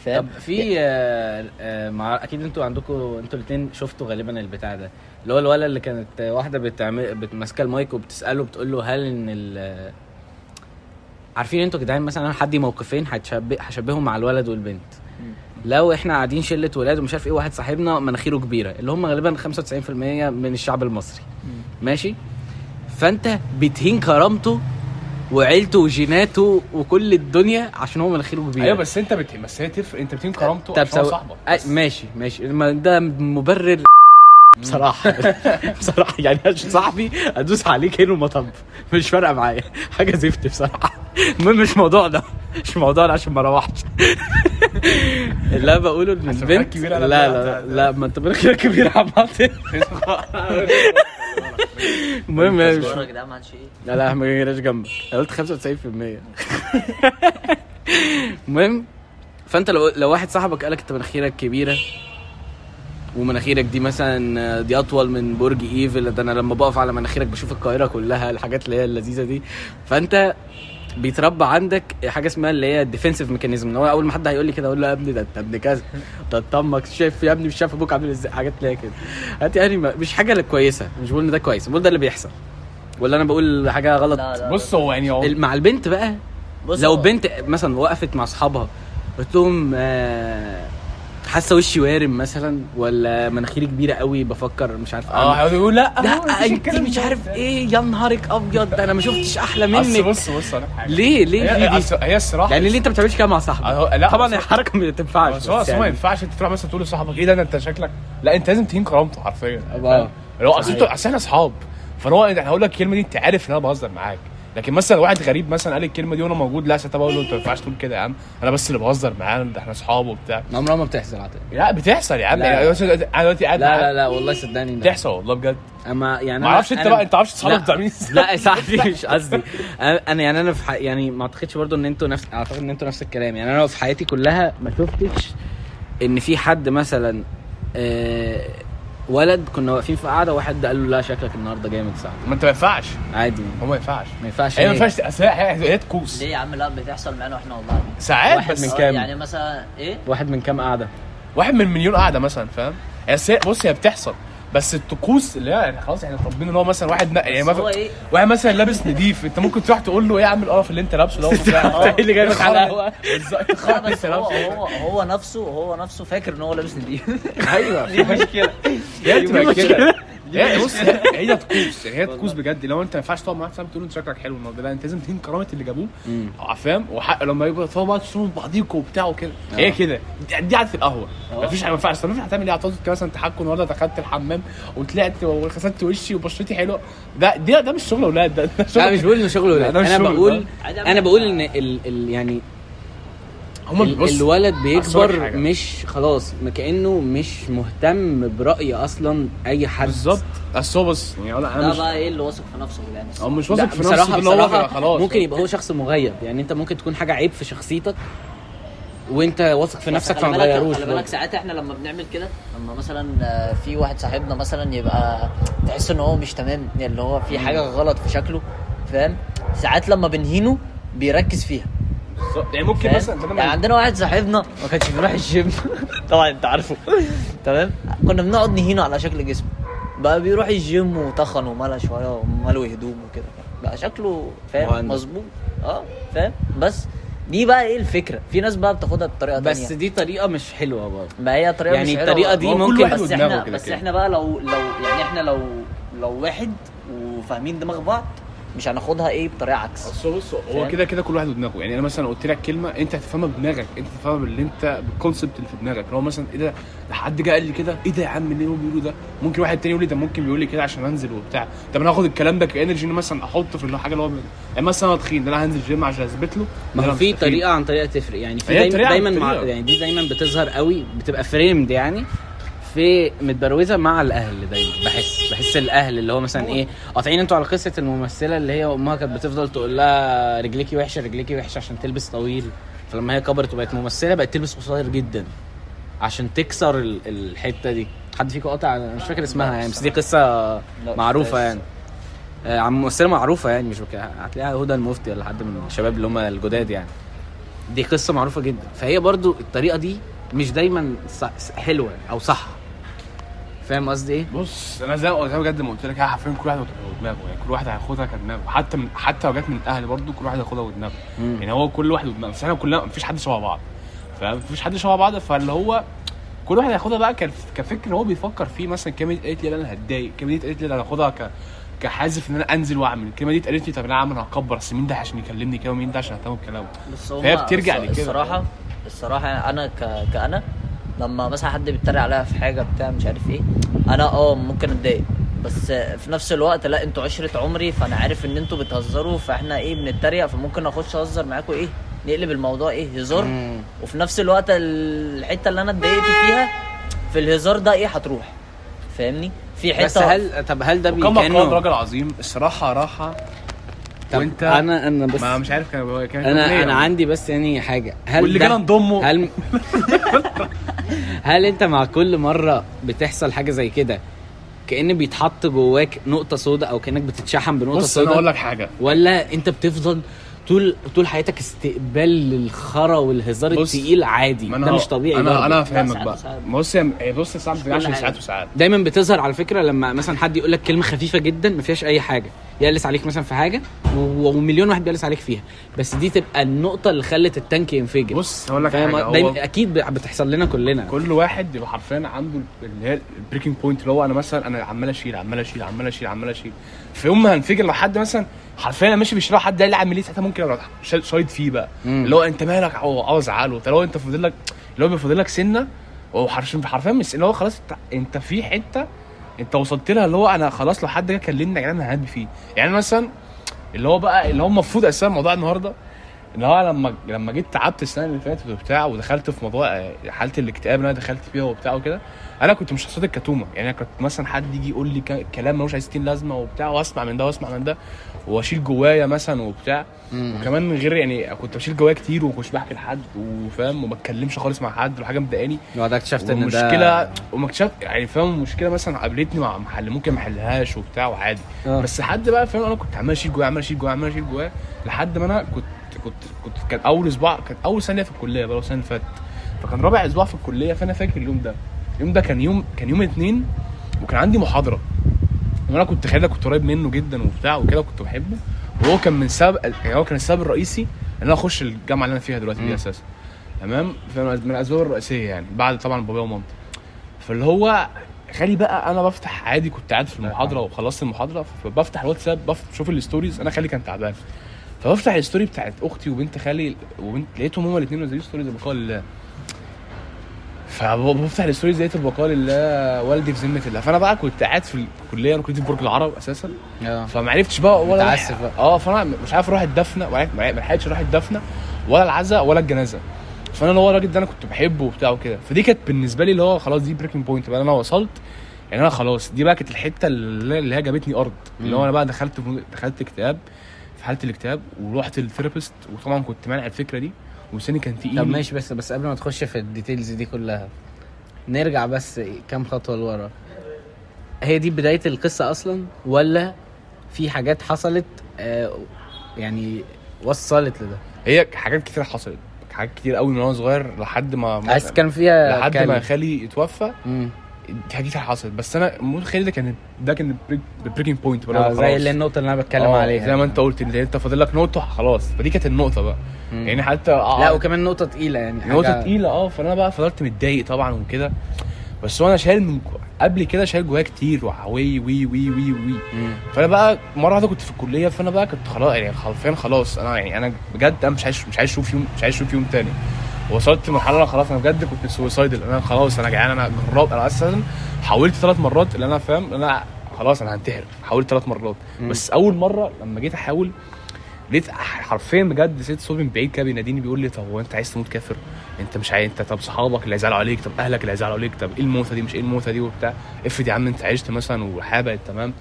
فاهم؟ طب في آه، آه، مع أكيد أنتوا عندكم أنتوا الاثنين شفتوا غالبا البتاع ده. اللي هو الولد اللي كانت واحدة بتعمل بت- ماسكة المايك وبتسأله بتقول له هل إن ال عارفين أنتوا يا جدعان مثلا أنا هدي موقفين هشبههم مع الولد والبنت. لو إحنا قاعدين شلة ولاد ومش عارف إيه واحد صاحبنا مناخيره كبيرة اللي هم غالبا 95% من الشعب المصري. ماشي؟ فانت بتهين كرامته وعيلته وجيناته وكل الدنيا عشان هو مناخيره كبيره أيوه بس انت بت... بس هي تفرق انت بتين كرامته طب عشان سو... صاحبك بس. ماشي ماشي. ما ده مبرر. بصراحة *laughs* بصراحة يعني عشان صاحبي أدوس عليه كانه مطب مش فارقة معايا. حاجة زفت بصراحة. *laughs* المهم مش موضوعنا مش موضوعنا عشان ما اروحش اللي *laughs* أنا بقوله ان البنت. كبير لا لا لا, ما انت مناخيرك كبير عامة المهم يعني مش صغيرة يا جدعان ما عادش إيه. لا لا ما جيناش جنبك أنا قلت 95% *laughs* المهم فانت لو لو واحد صاحبك قالك انت مناخيرك كبيرة ومناخيرك دي مثلا دي أطول من برج إيفل ده أنا لما بقف على مناخيرك بشوف القاهرة كلها الحاجات اللي هي اللذيذة دي. فانت بيتربى عندك حاجة اسمها اللي هي ال defensive mechanism إن هو أول ما حد هيقول لي كده أقول له يا ابني ده أنت ابن كذا. ده أنت أمك شايف يا ابني مش شايف أبوك عامل إزاي؟ حاجات اللي هي كده. هات يعني ما- مش حاجة كويسة. مش بقول إن ده كويس. بقول ده اللي بيحصل. ولا أنا بقول حاجة غلط؟ لا لا بص هو يعني هو مع البنت بقى بص لو هو- بنت مثلا وقفت مع أصحابها قلت لهم آه، حاسه وشي وارم مثلا ولا مناخيري كبيرة قوي بفكر مش عارف آه. هيقعد يقول لا هو لا انت مش. عارف إيه يا نهارك أبيض أنا ما شفتش أحلى منك بص بص لك حاجة ليه ليه هي, دي هي الصراحة يعني ليه أنت ما بتعملش كده مع صاحبك لا طبعا بس- هي حركة ما تنفعش بس هو أصل ما يعني. ينفعش أنت تروح مثلا تقول لصاحبك إيه ده أنت شكلك لا أنت لازم تهين كرامته حرفيا. فاهم؟ اللي هو أصل إحنا أصحاب فهو أنا هقول لك الكلمة دي أنت عارف إن أنا بهزر معاك لكن مثلا واحد غريب مثلا قال الكلمة دي وأنا موجود لا ساعتها بقول له انت ما ينفعش تقول كده يا عم. أنا بس اللي بهزر معاه ده إحنا أصحاب وبتاع. عمرها ما بتحصل لا بتحصل يا عم. يعني أنا دلوقتي قاعد لا لا لا والله صدقني. بتحصل والله بجد. أما يعني ما أعرفش أنت بقى أنت عارفش اصحابك. بتعمل إزاي لا يا صاحبي مش قصدي. أنا يعني أنا في ح... يعني ما أعتقدش برضو إن أنتوا نفس أعتقد إن أنتوا نفس الكلام. يعني أنا في حياتي كلها ما شفتش إن في حد مثلا آه ولد كنا واقفين في قعده واحد قال له لا شكلك النهارده جامد صح؟ ما انت ما ينفعش. عادي. هو ما ينفعش. ما ينفعش هي ما ليه؟ ينفعش اصل هي تكوس ليه يا عم؟ لا بتحصل معانا وإحنا والله. ساعات واحد بس. من كام؟ يعني مثلا إيه؟ واحد من كام قعده واحد من مليون قاعدة مثلا فاهم؟ بس هي- بص هي بتحصل. بس الطقوس اللي هي يعني خلاص إحنا اتربينا إن هو مثلا واحد نا- يعني مثلا إيه؟ واحد مثلا لابس نضيف انت ممكن تروح تقول له إيه يا عم القرف اللي انت لابسه ده؟ وبتاع. *laughs* إيه اللي جايبك على القهوة؟ *laughs* بالظبط. انت هو هو هو نفسه هو نفسه فاكر إن هو لابس نضيف. أيوه في *laughs* مشكلة. هي بتبقى كده. هي *laughs* بص هي طقوس يعني هي طقوس بجد. لو انت ما ينفعش تقعد معاك تقول انت شكلك حلو النهارده. لا انت لازم تهين كرامة اللي جابوه. فاهم؟ وحق لما يبقى تقعد بقى تشتموا بعضيكوا وبتاع وكده. هي كده. دي- قعدة القهوة. مفيش ما ينفعش طب هتعمل إيه؟ هتقعد كده مثلا تحكوا النهارده دخلت الحمام وطلعت وغسلت وشي وبشرتي حلوة. ده ده ده مش شغل أولاد. ده ده شغل لا مش بقول إنه شغل ولاد لا، ده مش أنا بقول أنا بقول. إن ال... ال... يعني هم ال- بص الولد بيكبر. مش خلاص ما كأنه مش مهتم برأي أصلا أي حد. بالظبط. اصل هو بص يعني أنا ده مش بقى إيه اللي واثق في نفسه يعني؟ هو مش واثق في نفسه بصراحة بقى خلاص. ممكن يبقى هو شخص مغيب. يعني أنت ممكن تكون حاجة عيب في شخصيتك وأنت واثق في نفسك فما تغيروش خلي بالك ساعات إحنا لما بنعمل كده لما مثلا آه، في واحد صاحبنا مثلا يبقى تحس إن هو مش تمام يعني اللي هو في حاجة غلط في شكله فاهم؟ ساعات لما بنهينه بيركز فيها. بالظبط. يعني ممكن؟ مثلا يعني عندنا واحد صاحبنا ما كانش بيروح الجيم. *laughs* طبعا انت عارفه. تمام؟ كنا بنقعد نهينه على شكل جسمه بقى بيروح الجيم وتخن وملى شوية وملوي هدوم وكده. بقى شكله فاهم. مظبوط. آه فاهم؟ بس دي بقى إيه الفكرة؟ في ناس بقى بتاخدها بطريقة بس تانية دي طريقة مش حلوة برضه. ما هي طريقة يعني مش حلوة. الطريقة دي ممكن- بس إحنا كده بس كده. إحنا بقى لو لو يعني إحنا لو لو واحد وفاهمين دماغ بعض مش هناخدها إيه بطريقة عكس. أصل بص هو؟ كده كده كل واحد ودماغه. يعني أنا مثلا قلت لك كلمة أنت هتفهمها بدماغك. أنت تفهمها باللي أنت بالكونسبت اللي في دماغك. لو مثلا إيه ده؟ حد جه قال لي كده؟ إيه ده يا عم؟ اللي هو بيقوله ده؟ ممكن واحد تاني يقول لي ده ممكن بيقول لي كده عشان أنزل وبتاع. طب أنا هاخد الكلام ده كإنرجي مثلا أحطه في الحاجة اللي هو يعني مثلا أنا تخين ده أنا هنزل جيم عشان أثبت له. ما هو في. طريقة عن طريقة تفرق. يعني في دايما, دايما مع. يعني دي دايما بتظهر قوي بتبقى فريمد يعني. في متبروزة مع الأهل دايما. بحس بحس الأهل اللي هو مثلا إيه قاطعين أنتوا على قصة الممثلة اللي هي أمها كانت بتفضل تقول لها رجليكي وحشة رجليكي وحشة عشان تلبس طويل. فلما هي كبرت وبقت ممثلة بقت تلبس قصير جدا عشان تكسر ال- الحتة دي. حد فيكم قاطع؟ أنا مش فاكر اسمها يعني بس دي قصة معروفة يعني. آه، عم ممثلة معروفة يعني مش. هتلاقيها هدى المفتي ولا حد من الشباب اللي هم الجداد يعني. دي قصة معروفة جدا. فهي برضو الطريقة دي مش دايما. حلوة أو صح. فاهم قصدي إيه؟ بص أنا زي زي بجد ما قلت لك حرفيا كل واحد ودماغه. يعني كل واحد هياخدها كدماغه. حتى من حتى لو جت من الاهل برضه كل واحد هياخدها ودماغه. مم. يعني هو كل واحد ودماغه. بس إحنا كلنا مفيش حد شبه بعض. فاهم؟ مفيش حد شبه بعض. فاللي هو كل واحد هياخدها بقى كف- كفكر هو بيفكر فيه. مثلا الكلمة دي قالت لي أنا هتضايق. الكلمة دي اتقالت لي أنا هاخدها ك كحازف إن أنا أنزل وأعمل. الكلمة دي اتقالت لي طب أنا اعمل هكبر. اصل مين ده عشان يكلمني كده؟ ومين ده عشان اهتم بكلامه؟ فهي بترجع لكده. الصراحه الصراحة أنا ك... كأنا لما مثلا حد بيتريق عليا في حاجة بتاع مش عارف إيه أنا آه ممكن أتضايق. بس في نفس الوقت لا أنتوا عشرة عمري فأنا عارف إن أنتوا بتهزروا فإحنا إيه بنتريق فممكن أخش أهزر معاكم إيه نقلب الموضوع إيه هزار. وفي نفس الوقت الحتة اللي أنا اتضايقت فيها في الهزار ده إيه هتروح. فاهمني؟ في حتة بس هل طب هل ده بي- وكما قال كانه راجل عظيم؟ الصراحه راحة. طب وأنت أنا أنا بس ما مش عارف كان كان أنا أنا عندي بس يعني حاجة. هل واللي ده- جانا نضمه هل *laughs* هل انت مع كل مرة بتحصل حاجة زي كده كأن بيتحط جواك نقطة سوداء أو كأنك بتتشحن بنقطة بص أنا أقول سوداء لك حاجة. ولا أنت بتفضل طول طول حياتك استقبال للخرا والهزار بص، التقيل عادي. ده مش طبيعي أنا برضه. أنا هفهمك بقى. بص هي هي بص ساعات بتبقى. ساعات وساعات. دايما بتظهر على فكرة لما مثلا حد يقول لك كلمة خفيفة جدا ما فيهاش أي حاجة. يقلس عليك مثلا في حاجة ومليون واحد بيقلس عليك فيها. بس دي تبقى النقطة اللي خلت ال tank ينفجر. بص هقول لك حاجة هو دايما أكيد بتحصل لنا كلنا. كل واحد بيبقى حرفيا عنده اللي هي ال breaking point اللي هو أنا مثلا أنا عمال أشيل عمال أشيل عمال أشيل عمال أشيل. في يوم ما هنفجر لو حد مثلا حرفيا أنا ماشي الشارع حد قال لي اعمل إيه ساعتها ممكن أروح شا- شايط فيه بقى. اللي هو أنت مالك؟ أو أزعله. لو أنت فاضل لك اللي هو بيفضل لك سنة هو حرفيا مش اللي هو خلاص أنت, أنت في حتة أنت وصلت لها اللي هو أنا خلاص لو حد جه كلمني يا جدعان أنا فيه. يعني مثلا اللي هو بقى اللي هو المفروض أساسا موضوع النهارده ان هو لما لما جيت تعبت السنة اللي فاتت وبتاع ودخلت في موضوع آه، حالة الاكتئاب اللي أنا دخلت فيها وبتاع وكده أنا كنت مش شخصيه الكتومة. يعني أنا كنت مثلا حد يجي يقول لي كلام ملوش عايز ستين لازمة وبتاع وأسمع من ده وأسمع من ده واشيل جوايا مثلا وبتاع. وكمان من غير يعني كنت بشيل جوايا كتير وما كنتش بحكي لحد وفاهم وما اتكلمش خالص مع حد لو حاجة مضايقاني. وبعدها اكتشفت إن ده ومشكله وما اكتشفت يعني فاهم المشكلة مثلا قابلتني مع محل ممكن ما احلهاش وبتاع وعادي. آه. بس حد بقى فاهم أنا كنت عمال أشيل جوايا عمال أشيل جوايا عمال أشيل جوايا. لحد ما أنا كنت كنت كنت كان أول أسبوع كان أول سنة في الكلية بقى السنة اللي فاتت. فكان رابع أسبوع في الكلية فأنا فاكر اليوم ده. اليوم ده كان يوم كان يوم اثنين وكان عندي محاضرة. وأنا كنت خالد كنت قريب منه جدا وبتاع وكده كنت بحبه. وهو كان من سبب يعني هو كان السبب الرئيسي إن أنا أخش الجامعة اللي أنا فيها دلوقتي. دي أساسا. تمام؟ فمن الأسباب الرئيسية يعني بعد طبعا بابايا ومامتي. فاللي هو خالي بقى أنا بفتح عادي كنت قاعد في المحاضرة وخلصت المحاضرة فبفتح الواتساب بفتح بشوف الستوريز أنا خالي كان تعبان. فبفتح ال story بتاعت أختي وبنت خالي وبنت لقيتهم هما الاثنين منزلين stories بقاء لله. فبفتح ال stories لقيت البقاء لله والدي في ذمة الله. فأنا بقى كنت قاعد في الكلية أنا كنت في برج العرب أساسا. آه. فما عرفتش بقى ولا متعسف بقى. آه فأنا مش عارف أروح الدفنة ما لحقتش أروح الدفنة ولا العزاء ولا الجنازة. فأنا اللي هو الراجل ده أنا كنت بحبه وبتاع وكده. فدي كانت بالنسبة لي اللي هو خلاص دي breaking point بقى. أنا وصلت يعني أنا خلاص دي بقى كانت الحتة اللي هي جابتني أرض. اللي هو أنا بقى دخلت في- دخلت اكتئاب في حالة الاكتئاب ورحت لل therapist. وطبعا كنت مانع الفكرة دي. ولساني كان تقيل طب ماشي بس بس قبل ما تخش في ال details دي كلها نرجع بس كام خطوة لورا. هي دي بداية القصة أصلا ولا في حاجات حصلت آه يعني وصلت لده؟ هي حاجات كتير حصلت حاجات كتير قوي من وأنا صغير لحد ما عايز كان فيها لحد كان- ما خالي اتوفى. مم. دي كتير حصلت. بس أنا موت خالي ده كان ده كان ال breaking point بقى. آه خلاص. زي اللي النقطة اللي أنا بتكلم آه، عليها. زي ما أنت قلت اللي أنت فاضل لك نقطة خلاص. فدي كانت النقطة بقى. مم. يعني حتى آه لا وكمان نقطة تقيلة يعني نقطة تقيلة آه فأنا بقى فضلت متضايق طبعا وكده. بس وأنا شايل من قبل كده شايل جوايا كتير وي وي وي وي وي. مم. فأنا بقى مرة واحدة كنت في الكلية فأنا بقى كنت خلاص يعني حرفيا خلاص. أنا يعني أنا بجد أنا مش عايز مش عايز أشوف يوم مش عايز أشوف يوم تاني. وصلت لمرحله خلاص أنا بجد كنت سويسايدل أنا خلاص أنا جعان أنا جراب أنا أساسا حاولت ثلاث مرات اللي أنا فاهم إن أنا خلاص أنا هنتحر. حاولت ثلاث مرات. مم. بس أول مرة لما جيت أحاول لقيت حرفيا بجد لقيت صوت من بعيد كده بيناديني بيقول لي طب هو أنت عايز تموت كافر؟ أنت مش عايز أنت طب صحابك اللي هيزعلوا عليك طب أهلك اللي هيزعلوا عليك طب إيه الموتة دي؟ مش إيه الموتة دي؟ وبتاع. افرض يا عم أنت عشت مثلا وحابة تمام.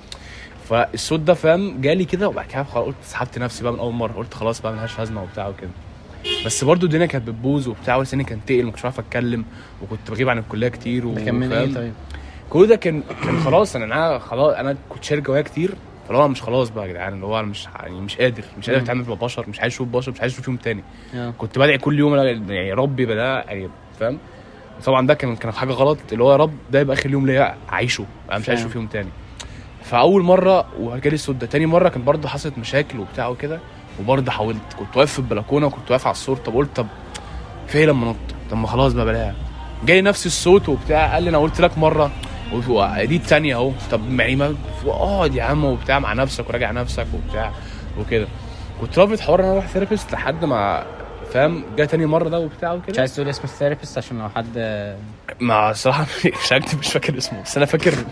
فالصوت ده فاهم جالي كده وبعد كده خلاص قلت سحبت نفسي بقى من أول مرة. قلت خلاص بقى ملهاش لازمة وبتاع وكده. بس برضو الدنيا كانت بتبوظ وبتاع ولساني كان تقل ما كنتش عارف أتكلم وكنت بغيب عن الكلية كتير ده كان من إيه؟ طيب؟ كودا كان كان خلاص أنا أنا خلاص أنا كنت شارك جوايا كتير فاللي هو مش خلاص بقى يا جدعان اللي هو أنا مش يعني مش قادر مش قادر. أتعامل مع بشر مش عايز أشوف بشر مش عايز أشوف يوم تاني آه. كنت بدعي كل يوم يعني يا رب يبقى ده يعني فاهم طبعا ده كان كان حاجة غلط اللي هو يا رب ده يبقى آخر يوم ليا أعيشه أنا مش عايز. أشوف يوم تاني فأول مرة وجالي الصوت ده تاني مرة كان برضه حصلت مشاكل وبتاع وكده وبرضه حاولت كنت واقف في البلكونة وكنت واقف على السور طب قلت طب في لما نط طب ما خلاص بقى بلاها. جاي نفس الصوت وبتاع قال لي أنا قلت لك مرة و- دي التانية أهو. طب يعني ما اقعد يا عم وبتاع مع نفسك وراجع نفسك وبتاع وكده. كنت رافض حوار إن أنا أروح therapist لحد ما فاهم؟ جه تاني مرة ده وبتاع مش وكده عايز تقول اسم ال therapist عشان لو حد ما الصراحه *laughs* مش مش فاكر اسمه بس أنا فاكر *laughs*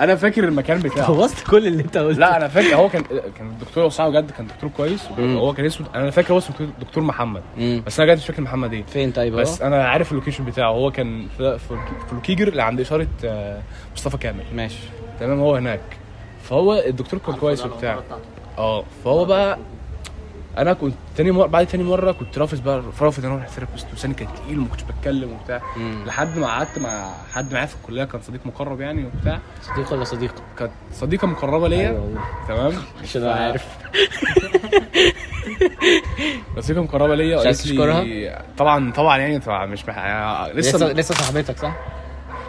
أنا فاكر المكان بتاعه. خلصت كل اللي أنت قلته. لا أنا فاكر. هو كان كان الدكتور وسعه بجد كان دكتور كويس. هو كان اسمه أنا فاكر هو اسمه دكتور- محمد. مم. بس أنا بجد مش فاكر محمد إيه. فين طيب هو؟ بس أنا عارف ال location بتاعه. هو كان في في في لوكيجر اللي عند إشارة آه، مصطفى كامل. ماشي. تمام هو هناك. فهو الدكتور كان كويس وبتاع. آه فهو بقى أنا كنت تاني مره بعد تاني مرة كنت رافض بقى رافض إن أنا أروح therapist وسني كان تقيل وما كنتش بتكلم وبتاع مم. لحد ما قعدت مع حد معايا في الكلية كان صديق مقرب يعني وبتاع صديق ولا صديقة؟ كانت صديقة مقربة ليا أيوة. تمام عشان أنا عارف *laughs* صديقة مقربة ليا وقالت تشكرها؟ لي طبعا طبعا يعني طبعا مش مح... لسه لسه صاحبتك صح؟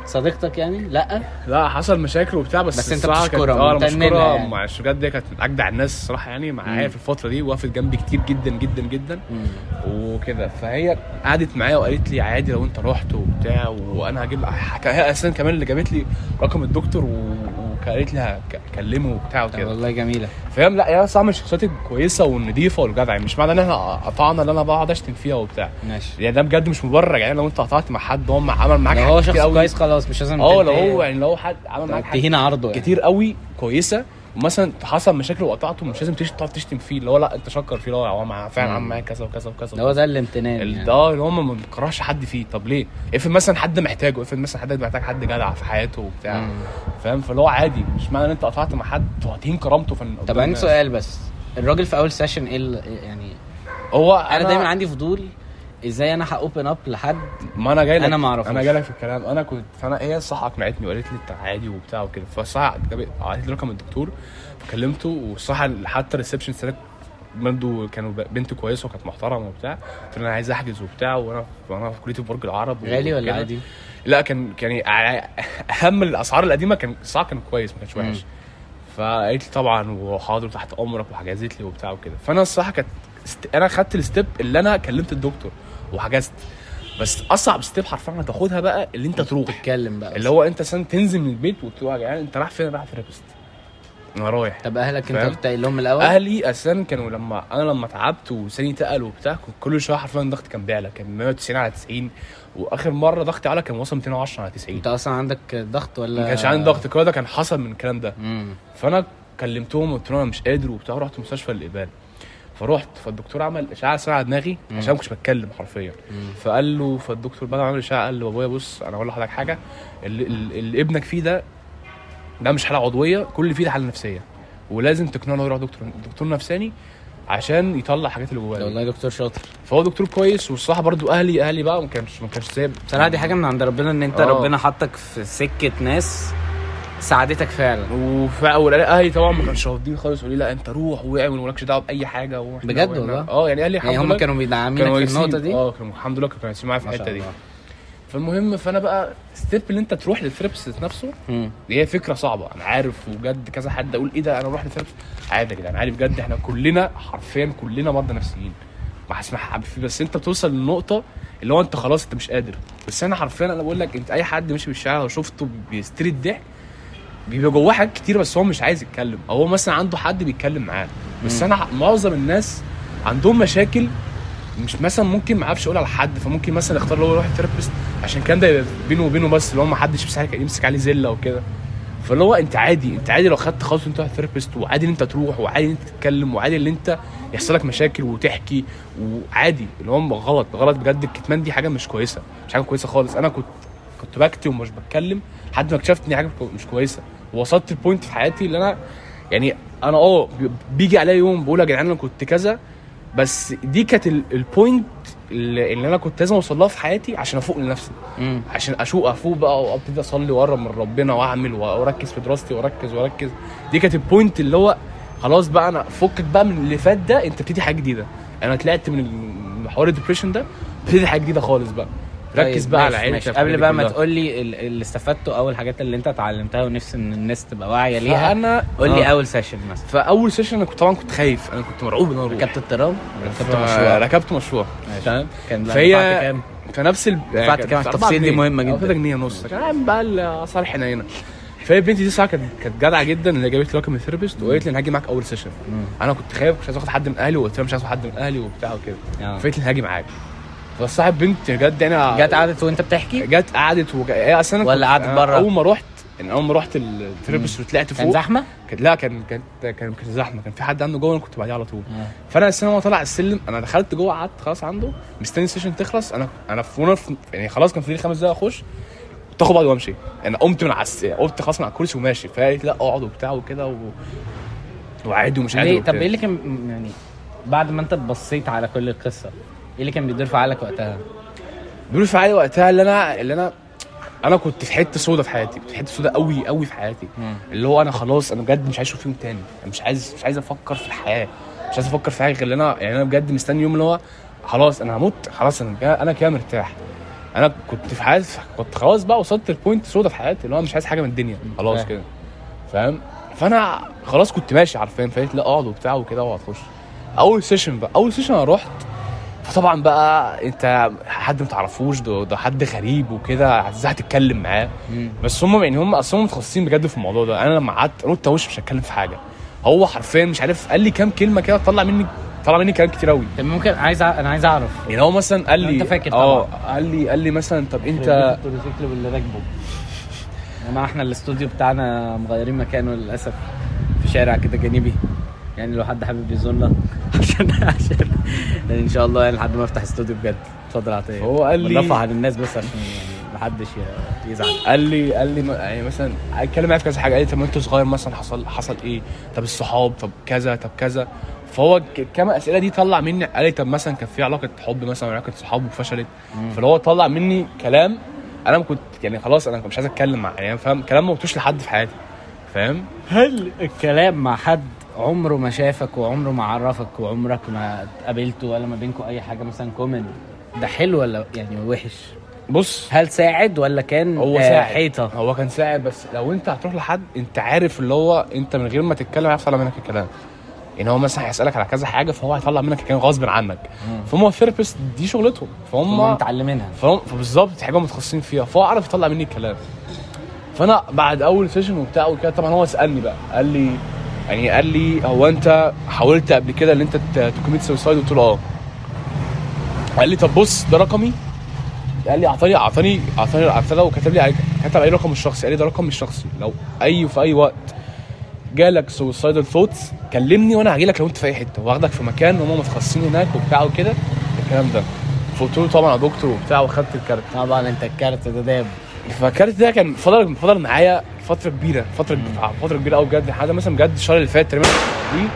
صديقتك يعني؟ لا لا حصل مشاكل وبتاع بس بس انت بتشكرها آه أنا بشكرها يعني. مع بجد هي كانت من أجدع الناس الصراحة يعني معايا. في الفترة دي وقفت جنبي كتير جدا جدا جدا. وكده فهي قعدت معايا وقالت لي عادي لو أنت رحت وبتاع وأنا هجيب هي أساسا كمان اللي جابت لي رقم الدكتور و- وقالت لي هك- كلمه وبتاع وكده. والله جميلة. فاهم؟ لا هي صح من الشخصيات الكويسه والنظيفه والجدعه مش معنى إن إحنا قطعنا إن أنا بقعد أشتم فيها وبتاع. ماشي. يعني ده بجد مش مبرر يعني لو أنت قطعت مع حد هو عمل معاك حاجات هو كتير شخص قوي. كويس خلاص مش لازم آه لو هو يعني لو حد عمل معاك حاجات عرضه يعني. كتير قوي كويسة ومثلا حصل مشاكل وقطعته مش لازم تقعد تشتم فيه اللي هو لأ أنت شكر فيه اللي هو هو مع- فعلا. عمل معاك كذا وكذا وكذا ده هو ده الامتنان ال- يعني. ده اللي هم ما بنكرهش حد فيه طب ليه؟ افرض مثلا حد محتاجه افرض مثلا حد محتاج حد جدع في حياته وبتاع. فاهم فاللي هو عادي مش معنى إن أنت قطعت مع حد تهين كرامته في طب عندي. سؤال بس الراجل في أول session إيه يعني هو أنا دايما عندي فضول إزاي أنا ه open up لحد ما أنا جاي أنا ما أعرفوش. أنا جاي لك في الكلام أنا كنت فأنا هي الصح اقنعتني وقالت لي انت عادي وبتاع وكده فالصح قالت لي رقم الدكتور فكلمته والصح حتى ال reception سالك برضه كانوا بنت كويسة وكانت محترمة وبتاع قلت أنا عايز أحجز وبتاع وأنا وأنا في كلية برج العرب غالي ولا. عادي؟ لا كان كان ع- أهم الأسعار القديمة كان الصراحه كان كويس ما كانش وحش فقالت لي طبعا وحاضر تحت أمرك وحجزت لي وبتاع وكده فأنا الصراحة كانت. أنا خدت ال step اللي أنا كلمت الدكتور وحجزت بس أصعب step حرفيا هتاخدها بقى اللي أنت تروح. تتكلم بقى. اللي هو أنت سن تنزل من البيت وتروح يا جدعان أنت رايح فين؟ رايح therapist أنا رايح. طب أهلك أنت؟ كنت قايل لهم الأول؟ أهلي أساسا كانوا لما أنا لما تعبت وسني تقل وبتاع كنت كل شوية حرفيا ضغطي كان بيعلى. كان 190 على 90 وآخر مرة ضغطي على كان وصل 210 على 90 أنت أصلا عندك ضغط ولا؟ ما كانش عندي ضغط كده ده كان حصل من الكلام ده. امم فأنا كلمتهم قلت لهم أنا مش قادر وبتاع رحت مستشفى الابان فرحت فالدكتور عمل اشعه سرعه دماغي. عشان ما كنتش بتكلم حرفيا. فقال له فالدكتور بعد ما عمل اشعه قال له بابايا بص أنا هقول لحضرتك حاجة. اللي, اللي ابنك فيه ده ده مش حالة عضوية كل اللي فيه ده حالة نفسية. ولازم تقنعه يروح دكتور دكتور نفساني عشان يطلع الحاجات اللي جواه والله دكتور شاطر. فهو دكتور كويس والصراحة برضو أهلي أهلي بقى ما كانش ما كانش سايب بصراحه دي حاجة من عند ربنا إن أنت آه. ربنا حطك في سكة ناس ساعدتك فعلا. وفي أول أهلي طبعا ما كانش راضيين خالص يقولوا لي لا أنت روح واعمل ومالكش دعوة بأي حاجة. بجد والله؟ آه يعني أهلي الحمد يعني هم لله. كانوا بيدعمينك كانوا في كويسين. النقطة دي؟ آه كانوا الحمد لله كانوا كويسين معايا في الحتة دي. فالمهم فأنا بقى step اللي أنت تروح لل therapist نفسه. دي هي فكرة صعبة. أنا عارف وبجد كذا حد أقول إيه ده أنا أروح لل therapist عادي يا جدعان عادي بجد إحنا كلنا حرفيا كلنا مرضى نفسيين. ما هسمع بس أنت بتوصل للنقطة اللي هو أنت خلاص أنت مش قادر. بس أنا حرفيا أنا بقول لك أنت أي حد ماشي في الشارع لو شفته هيستري الضحك بيبقى جواه حاجات كتير بس هو مش عايز يتكلم. أو هو مثلا عنده حد بيتكلم معاه. بس. أنا معظم الناس عندهم مشاكل مش مثلا ممكن ما أعرفش أقول على حد فممكن مثلا اللي هو يروح ال therapist عشان كان ده يبقى بينه وبينه بس اللي هو ما حدش يمسك يمسك عليه زلة وكده. فاللي هو أنت عادي أنت عادي لو خدت خطوه انت تروح therapist وعادي إن أنت تروح وعادي إن أنت تتكلم وعادي إن أنت يحصل لك مشاكل وتحكي وعادي. اللي هو غلط غلط بجد. الكتمان دي حاجة مش كويسة مش حاجة كويسة خالص. أنا كنت كنت بكتم ومش بتكلم لحد ما اكتشفت إن حاجة مش كويسة. ووصلت ال point في حياتي اللي أنا يعني أنا آه بي- بيجي عليا يوم بقول يا جدعان أنا كنت كذا بس دي كانت ال- point اللي, اللي أنا كنت لازم أوصل لها في حياتي عشان أفوق لنفسي. مم. عشان أشوق أفوق بقى وأبتدي أصلي واقرب من ربنا وأعمل وأركز في دراستي وأركز وأركز. دي كانت ال point اللي هو خلاص بقى أنا فكك بقى من اللي فات ده أنت بتبتدي حاجة جديدة. أنا طلعت من حوار ال depression ده ابتدي حاجة جديدة خالص بقى. ركز طيب، بقى على عيلتك قبل بقى ما. تقول لي ال- اللي استفدته أو الحاجات اللي أنت اتعلمتها ونفسي إن الناس تبقى واعية ليها فانا قول لي آه. أول session مثلا فأول session أنا كنت طبعا كنت خايف أنا كنت مرعوب إن أنا ركبت الترام ركبت مشروع ركبت مشروع. تمام كان فهي- كام؟ فنفس ال دفعت كام؟ أربعة التفاصيل دي. مهمة جدا. أو 3 جنيه ونص كان بقى الاسعار حنينه فهي البنت دي ساعه كانت كانت جدعة جدا اللي جابت لي رقم ال therapist وقالت لي أنا هاجي معاك أول session أنا كنت خايف مش عايز آخد حد من أهلي وقلت لها مش عايز أخد حد من أهلي وبتاع وكده آه. فقالت لي هاجي معاك فصاحب بنت بجد يعني جت قعدت وانت بتحكي؟ جت قعدت وج... هي اصل أنا ولا قعدت بره؟ اول ما رحت يعني اول ما رحت ال therapist وطلعت فوق كان زحمة؟ كان لا كان كان كان كان زحمة. كان في حد عنده جوه أنا كنت بعديه على طول. فأنا السنة وأنا طالع السلم أنا دخلت جوه قعدت خلاص عنده. مستني ال session تخلص أنا أنا في وأنا في يعني خلاص كان في خمس دقايق أخش تاخد بعض وأمشي. أنا قمت من على الس- قمت خلاص من على الكرسي وماشي. فقالت لأ اقعد وبتاع وكده و... وعادي ومش عادي طب. إيه اللي كان يعني بعد ما أنت بصيت على كل القصة إيه اللي كان بيدور في عقلك وقتها؟ بيقولوا في عادي وقتها اللي أنا اللي أنا أنا كنت في حتة سودا في حياتي كنت في حتة سودا قوي قوي في حياتي. اللي هو أنا خلاص أنا بجد مش عايز أشوف يوم تاني. أنا مش عايز مش عايز أفكر في الحياة. مش عايز أفكر في حاجة غير أنا يعني أنا بجد مستني يوم اللي هو خلاص أنا هموت خلاص أنا أنا كده مرتاح. أنا كنت في حياتي كنت خلاص بقى وصلت ل point سودا في حياتي اللي هو مش عايز حاجة من الدنيا. خلاص. كده. فاهم؟ فأنا خلاص كنت ماشي عارفين فقلت لا أقعد وبتاع وكده واقعد اخش أول session بقى أول session أنا رحت فطبعا بقى أنت حد ما تعرفوش ده, ده حد غريب وكده إزاي هتتكلم معاه؟ بس هم يعني هم أصلا متخصصين بجد في الموضوع ده. أنا لما قعدت قلت وش مش هتكلم في حاجة. هو حرفيا مش عارف قال لي كام كلمة كده طلع مني طلع مني كلام كتير قوي طب ممكن عايز أ... أنا عايز أعرف. يعني هو مثلا قال لي أنت فاكر آه. قال لي قال لي مثلا طب أنت التروسيكل واللي راكبه. إحنا الاستوديو بتاعنا مغيرين مكانه للأسف في شارع كده جانبي. يعني لو حد حابب يزورنا *laughs* عشان عشان يعني إن شاء الله يعني لحد ما أفتح استوديو بجد. اتفضل عطية. هو قال لي- بنرفع عن الناس بس عشان يعني محدش يزعل. قال لي قال لي يعني مثلا اتكلم معايا في كذا حاجة. قال لي طب ما أنت صغير مثلا حصل حصل إيه؟ طب الصحاب طب كذا طب كذا. فهو ك- كام أسئلة دي طلع مني. قال لي طب مثلا كان في علاقة حب مثلا علاقة صحاب وفشلت. فاللي هو طلع مني كلام أنا ما كنت يعني خلاص أنا مش عايز أتكلم مع يعني فاهم؟ كلام ما قلتوش لحد في حياتي. فاهم؟ هل الكلام مع حد عمره ما شافك وعمره ما عرفك وعمرك ما قابلته ولا ما بينكم أي حاجة مثلا كومن ده حلو ولا يعني وحش؟ بص. هل ساعد ولا كان هو آه، ساعد. حيطة؟ هو كان ساعد بس لو انت هتروح لحد انت عارف اللي هو انت من غير ما تتكلم هيعرف يطلع منك الكلام. يعني هو مثلا هيسألك على كذا حاجة فهو هيطلع منك الكلام غصب عنك. فهم ال therapist دي شغلتهم. هم فهم متعلمينها. فهم فبالظبط حاجة متخصصين فيها. فهو عرف يطلع مني الكلام. فأنا بعد أول session وبتاع وكده طبعا هو سألني بقى. قال لي يعني قال لي هو أنت حاولت قبل كده إن أنت ت commit suicide قلت له آه. قال لي طب بص ده رقمي. قال لي أعطاني أعطاني أعطاني اعطاني وكتب لي كتب عليه رقم الشخصي. قال لي ده رقم الشخصي. لو أي في أي وقت جالك suicidal thoughts كلمني وأنا هاجي لك لو أنت في أي حتة واخدك في مكان هم متخصصين هناك وبتاع وكده. الكلام ده. فقلت له طبعا يا دكتور. وبتاع وخدت ال card. طبعا أنت ال card ده داب. فال card ده كان فضل فضل معايا فترة كبيرة فترة فترة كبيرة قوي بجد لحد مثلا بجد الشهر اللي فات تقريبا دي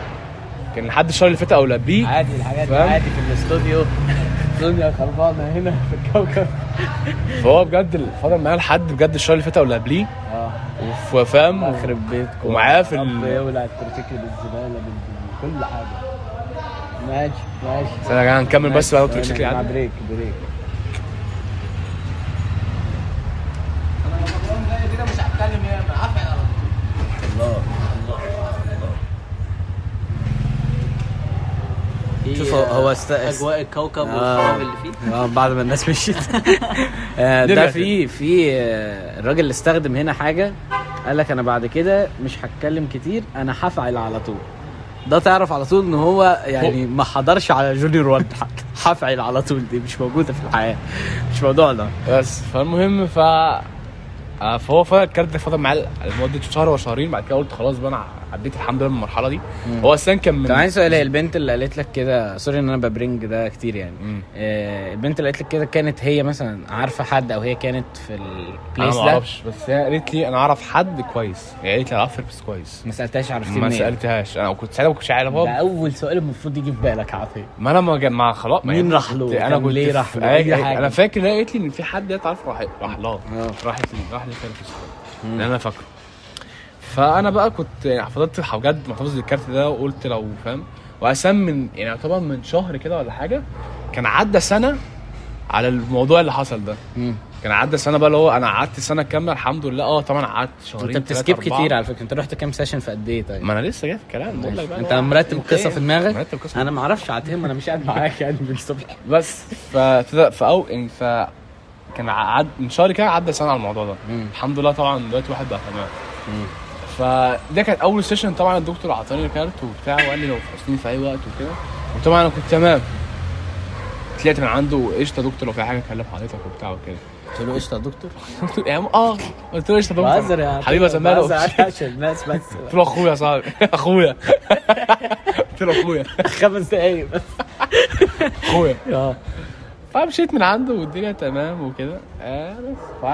كان لحد الشهر اللي فات أو اللي قبليه. عادي الحاجات دي فاهم؟ عادي في الاستوديو. الدنيا خربانه هنا في الكوكب. فهو بجد فضل معايا لحد بجد الشهر اللي فات أو اللي قبليه. آه. وفاهم اخرب بيتكم ومعاه في ال- يولع التروسيكل بالزبالة بال- كل حاجة. ماشي ماشي. استنى يا جماعة نكمل بس يعدي بريك بريك شوف هو- است... أجواء الكوكب آه. والخراب اللي فيه. آه، بعد ما الناس مشيت. *laughs* آه، ده في في آه، الراجل اللي استخدم هنا حاجة قال لك أنا بعد كده مش هتكلم كتير أنا هفعل على طول. ده تعرف على طول إن هو يعني ما حضرش على جونيور وان. *laughs* هفعل على طول دي مش موجودة في الحياة مش موضوعنا بس فالمهم ف آه، فهو فضل الكارت ده فضل معايا لمدة شهر وشهرين بعد كده قلت خلاص بقى أنا عديت الحمد لله من المرحله دي هو أصلا كان من طب عندي سؤال هي البنت اللي قالت لك كده sorry إن أنا ببرنج ده كتير يعني. آه، البنت اللي قالت لك كده كانت هي مثلا عارفة حد أو هي كانت في أنا البليس ما ده؟ أعرفش بس هي قالت لي أنا أعرف حد كويس. هي قالت لي أنا أعرف therapist كويس. ما سألتهاش عرفتي ما منين؟ سألتهاش. أنا كنت ساعتها ما كنتش عارف. ده أول سؤال المفروض يجي في بالك عاطيه ما أنا ما ما خلاص مين راح له؟ أنا كنت ليه راح له؟ أنا فاكر إن هي قالت لي إن في حد هي تعرف راح راح لها. آه. راحت راح لل therapist ده أنا فاكره. فانا بقى كنت يعني فضلت بجد محتفظ بال card ده وقلت لو فاهم؟ واساسا من يعني يعتبر من شهر كده ولا حاجة كان عدى سنة على الموضوع اللي حصل ده. مم. كان عدى سنة بقى اللي هو أنا قعدت سنة كاملة الحمد لله. آه طبعا قعدت شهرين انت بت skip. كتير على فكرة. أنت رحت كام session في قد إيه طيب؟ ما أنا لسه جاي في الكلام. بقول لك بقى. أنت مرتب انت القصة؟ في دماغك؟ مرتب القصة. أنا ما أعرفش عاتهم أنا مش قاعد معاك يعني من الصبح بس. ف فأو يعني ف كان عد من شهر كده عدى سنة على الموضوع ده. مم. الحمد لله طبعا دلوقتي واحد بقى تمام. فده كانت أول سيشن طبعا الدكتور عطاني الكارت وبتاع وقال لي لو فاصلين في أي وقت وكده. وطبعا أنا كنت تمام. طلعت من عنده قشطة دكتور لو في حاجة أكلم حضرتك وبتاع وكده. قلت له قشطة يا دكتور؟ قلت له يا عم آه قلت له قشطة يا دكتور. يا حبيبي بهزر قلت عشان الناس بس. له أخويا يا صاحبي أخويا. قلت له أخويا. خمس دقايق بس. أخويا. آه. فمشيت من عنده والدنيا تمام وكده. آه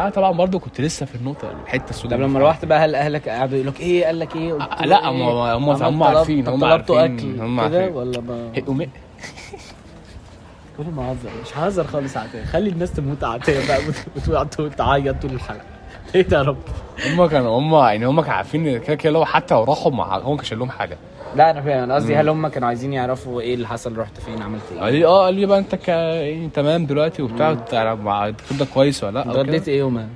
بس. طبعا برضو كنت لسه في النقطة الحته السوداء طب لما روحت بقى هل أهلك قعدوا يقولوا لك إيه؟ قال لك إيه؟ قلت آه، لا، إيه؟ هم- هم- هم عارفين، هم عارفين، هم كده عارفين. ولا ما *laughs* كل ما هزر مش هزر خالص عاتيه خلي الناس تموت عاتيه بقى وت- وت- وتعيط طول الحلقة. إيه ده يا رب؟ هم كانوا هم يعني هم كانوا عارفين كده كده لو حتى لو راحوا ما كانش لهم حاجة. لا أنا فاهم. أنا قصدي هل هم كانوا عايزين يعرفوا إيه اللي حصل رحت فين عملت قال إيه لي آه قال لي بقى أنت ك... يعني تمام دلوقتي وبتاع الدكتور ده كويس ولا لأ. رديت إيه يومها؟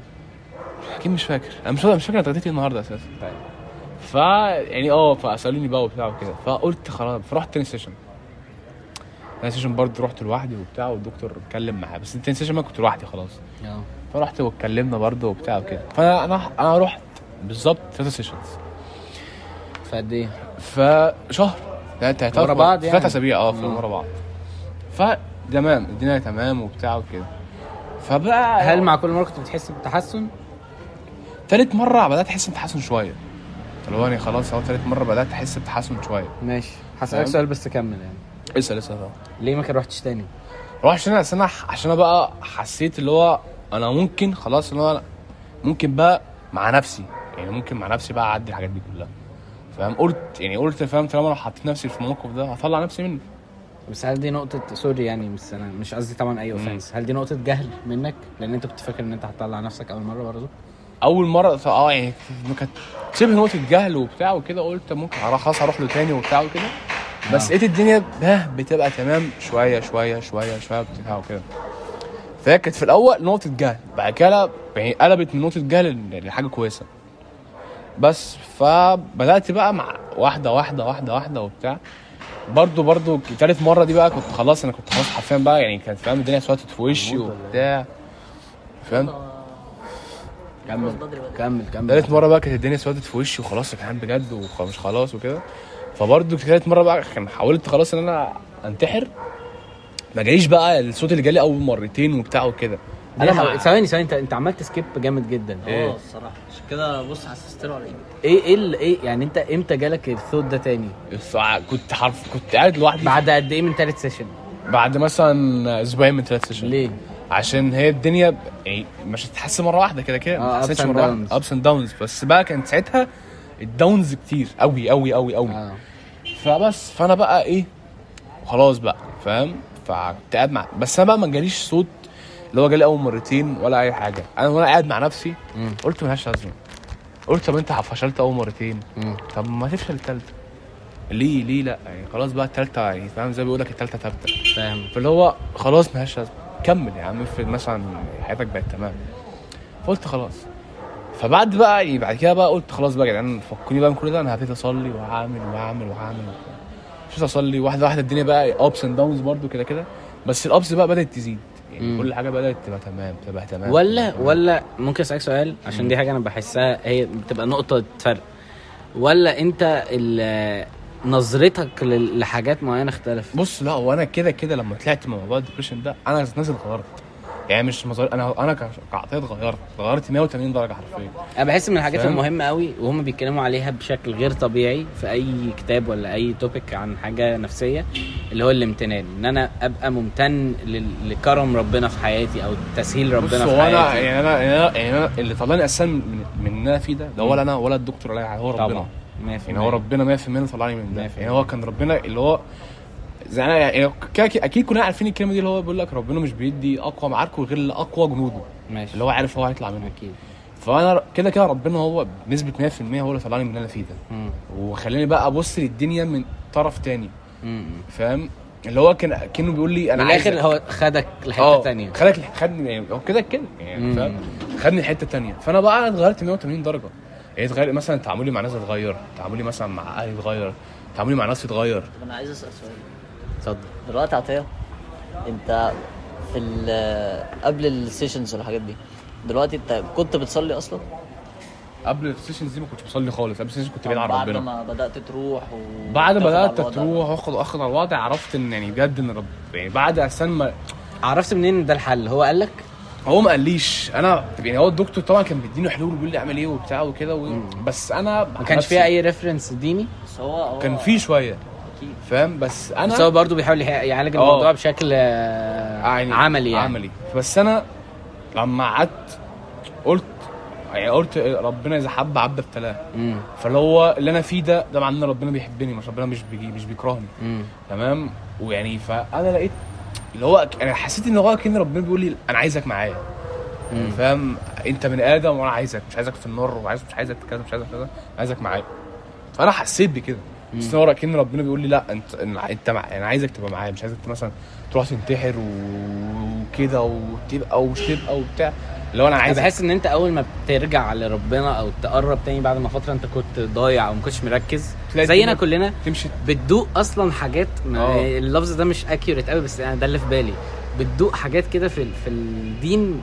أكيد مش فاكر. أنا مش مش فاكر اتغديت إيه النهارده أساسا. طيب. ف يعني آه فسألوني بقى وبتاع وكده. فقلت خلاص فرحت تاني session تاني session برضه رحت لوحدي وبتاع والدكتور اتكلم معايا بس تاني session ما كنت لوحدي خلاص. آه. فرحت واتكلمنا برضه وبتاع وكده. فأنا أنا أنا رحت بالظبط ثلاثة سيشنز فقد إيه؟ فشهر ثلاثة ثلاثة ورا بعض يعني؟ ثلاث أسابيع آه في. ورا بعض. فتمام الدنيا تمام وبتاع وكده. فبقى هل مع كل مرة كنت بتحس بتحسن؟ تالت مرة بدأت أحس بتحسن شوية. اللي هو يعني خلاص أهو تالت مرة بدأت أحس بتحسن شوية. ماشي. هسألك؟ سؤال بس كمل يعني. لسه لسه طبعا ليه ما كان رحتش تاني؟ روح عشان عشان عشان أنا بقى حسيت اللي هو أنا ممكن خلاص اللي هو ممكن بقى مع نفسي. يعني ممكن مع نفسي بقى أعدي الحاجات دي كلها. فاهم؟ قلت يعني قلت فاهم طالما لو حطيت نفسي في الموقف ده هطلع نفسي منه. بس هل دي نقطة sorry يعني بس أنا مش قصدي طبعا أي offense هل دي نقطة جهل منك؟ لأن أنت كنت فاكر إن أنت هتطلع نفسك أول مرة برضه؟ أول مرة ف- آه يعني كانت شبه نقطة جهل وبتاع وكده قلت ممكن خلاص هروح له تاني وبتاع وكده. بس آه. لقيت الدنيا ها بتبقى تمام شوية شوية شوية شوية بتاع وكده. فهي كانت في الأول نقطة جهل بعد كده يعني قلبت من نقطة جهل لحاجه كويسة. بس فبدأت بقى مع واحدة واحدة واحدة واحدة وبتاع. برضو برضو تالت مرة دي بقى كنت خلاص أنا كنت خلاص حرفيا بقى يعني كانت فاهم الدنيا سوتت في وشي وبتاع. فاهم؟ كمل. كمل كمل تالت مرة بقى كانت الدنيا سودت في وشي وخلاص يا جدعان بجد ومش خلاص وكده. فبرضه تالت مرة بقى كان حاولت خلاص إن أنا أنتحر. ما جاليش بقى الصوت اللي جالي أول مرتين وبتاع وكده. أنا ثواني ثواني أنت أنت عملت skip جامد جدا؟ آه الصراحه كده بص حسست له على ايدي إيه إيه ال- إيه يعني انت إمتى جالك الثوت ده تاني؟ الساعة- كنت حرف كنت قاعد لوحدي بعد قد إيه من تالت session؟ بعد مثلا أسبوعين من تالت session ليه؟ عشان هي الدنيا يعني مش هتتحسن مرة واحدة كده كده آه، ما and مرة واحدة. ups and downs بس بقى كانت ساعتها ال downs كتير قوي قوي قوي قوي آه فبس فأنا بقى إيه خلاص بقى فاهم فكنت قاعد مع بس أنا بقى ما جاليش صوت اللي هو جالي أول مرتين ولا أي حاجة أنا وأنا قاعد مع نفسي مم. قلت ملهاش لازمة قلت طب انت فشلت اول مرتين. مم. طب ما تفشل التالتة. ليه؟ ليه لا؟ يعني خلاص بقى التالتة يعني فاهم؟ زي ما بيقول لك التالتة ثابتة فاهم. فاللي هو خلاص ملهاش لازمه كمل يا عم افرض مثلا حياتك بقت تمام. فقلت خلاص. فبعد بقى يعني بعد كده بقى قلت خلاص بقى يا جدعان فكوني بقى من كل ده أنا هبتدي اصلي وهعمل وهعمل وهعمل. مش اصلي واحدة واحدة الدنيا بقى ups and downs برضو كده كده. بس ال ups بقى بدأت تزيد. يعني مم. كل حاجة بدأت تبقى تمام تبقى تمام. ولا تمام. ولا ممكن أسألك سؤال؟ عشان دي حاجة أنا بحسها هي بتبقى نقطة فرق. ولا أنت ال- نظرتك لحاجات معينة اختلفت؟ بص لا هو أنا كده كده لما طلعت من موضوع ال depression ده أنا نازل غلط. يعني مش مظاهر أنا أنا كعطية اتغيرت اتغيرت 180 درجة حرفيا. أنا بحس من الحاجات؟ المهمة قوي وهم بيتكلموا عليها بشكل غير طبيعي في أي كتاب ولا أي توبيك عن حاجة نفسية اللي هو الامتنان. إن أنا أبقى ممتن لكرم ربنا في حياتي أو تسهيل بص ربنا في أنا حياتي. يعني أنا يعني أنا, يعني أنا اللي طلعني أساسا من من اللي أنا فيه ده ده ولا أنا ولا الدكتور ولا هو ربنا. طبعا. يعني هو ربنا 100% اللي طلعني من ده. 100%. يعني هو كان ربنا اللي هو زي أنا يعني كده- كده- أكيد كلنا عارفين الكلمة دي اللي هو بيقول لك ربنا مش بيدي أقوى معاركه غير لأقوى جنوده. ماشي. اللي هو عارف هو هيطلع منه. أكيد. فأنا كده كده ربنا هو بنسبة 100% هو اللي طلعني من اللي أنا فيه ده. وخلاني بقى أبص للدنيا من طرف تاني. فاهم؟ اللي هو كان كأنه بيقول لي أنا من عايز الآخر هو خدك لحتة آه تانية. خدك خدني يعني هو كده كده يعني. فاهم؟ خدني لحتة تانية. فأنا بقى اتغيرت 180 درجة. يعني اتغير مثلا تعاملي مع ناس اتغير تعاملي مثلا مع أهلي اتغير تعاملي مع ناس اتغير. طب أنا عايز أسأل سؤال. اتفضل. دلوقتي عطية انت في ال- قبل ال sessions والحاجات دي دلوقتي انت كنت بتصلي أصلا؟ قبل ال sessions دي ما كنتش بصلي خالص قبل ال sessions كنت بعيد عن بعد ربنا. ما بدأت تروح و بعد ما بدأت. تروح واخد واخد على الوضع عرفت إن يعني بجد إن رب يعني بعد أساسا ما عرفت منين ده الحل؟ هو قال لك؟ هو ما قاليش. أنا يعني هو الدكتور طبعا كان بيديني حلول وبيقول لي اعمل إيه وبتاع وكده و... بس أنا ما كانش فيها أي reference ديني؟ بس هو هو كان في شوية. أكيد. فاهم؟ بس أنا بس هو برضه بيحاول يح- يعالج. الموضوع بشكل آه، يعني عملي يعني. عملي. بس أنا لما قعدت قلت يعني قلت ربنا إذا حب عبد ابتلاه. فاللي هو اللي أنا فيه ده ده معناه إن ربنا بيحبني مش ربنا مش بيجي مش بيكرهني. تمام؟ ويعني فأنا لقيت اللي هو أنا حسيت إن هو كأن ربنا بيقول لي أنا عايزك معايا. فاهم؟ أنت بني آدم وأنا عايزك مش عايزك في النار وعايز مش عايزك كذا مش عايزك كذا عايزك معايا. فأنا حسيت بكده. بس هو كان ربنا بيقول لي لا انت انت مع... أنا عايزك تبقى معايا مش عايزك مثلا تروح تنتحر وكده وتبقى ومش تبقى وبتاع. هو أنا عايزك بحس إن أنت أول ما بترجع لربنا أو تقرب تاني بعد ما فترة أنت كنت ضايع أو ما كنتش مركز زينا كلنا تمشي بتدوق أصلا حاجات آه. اللفظ ده مش اكيوريت قوي بس أنا ده اللي في بالي. بتدوق حاجات كده في في الدين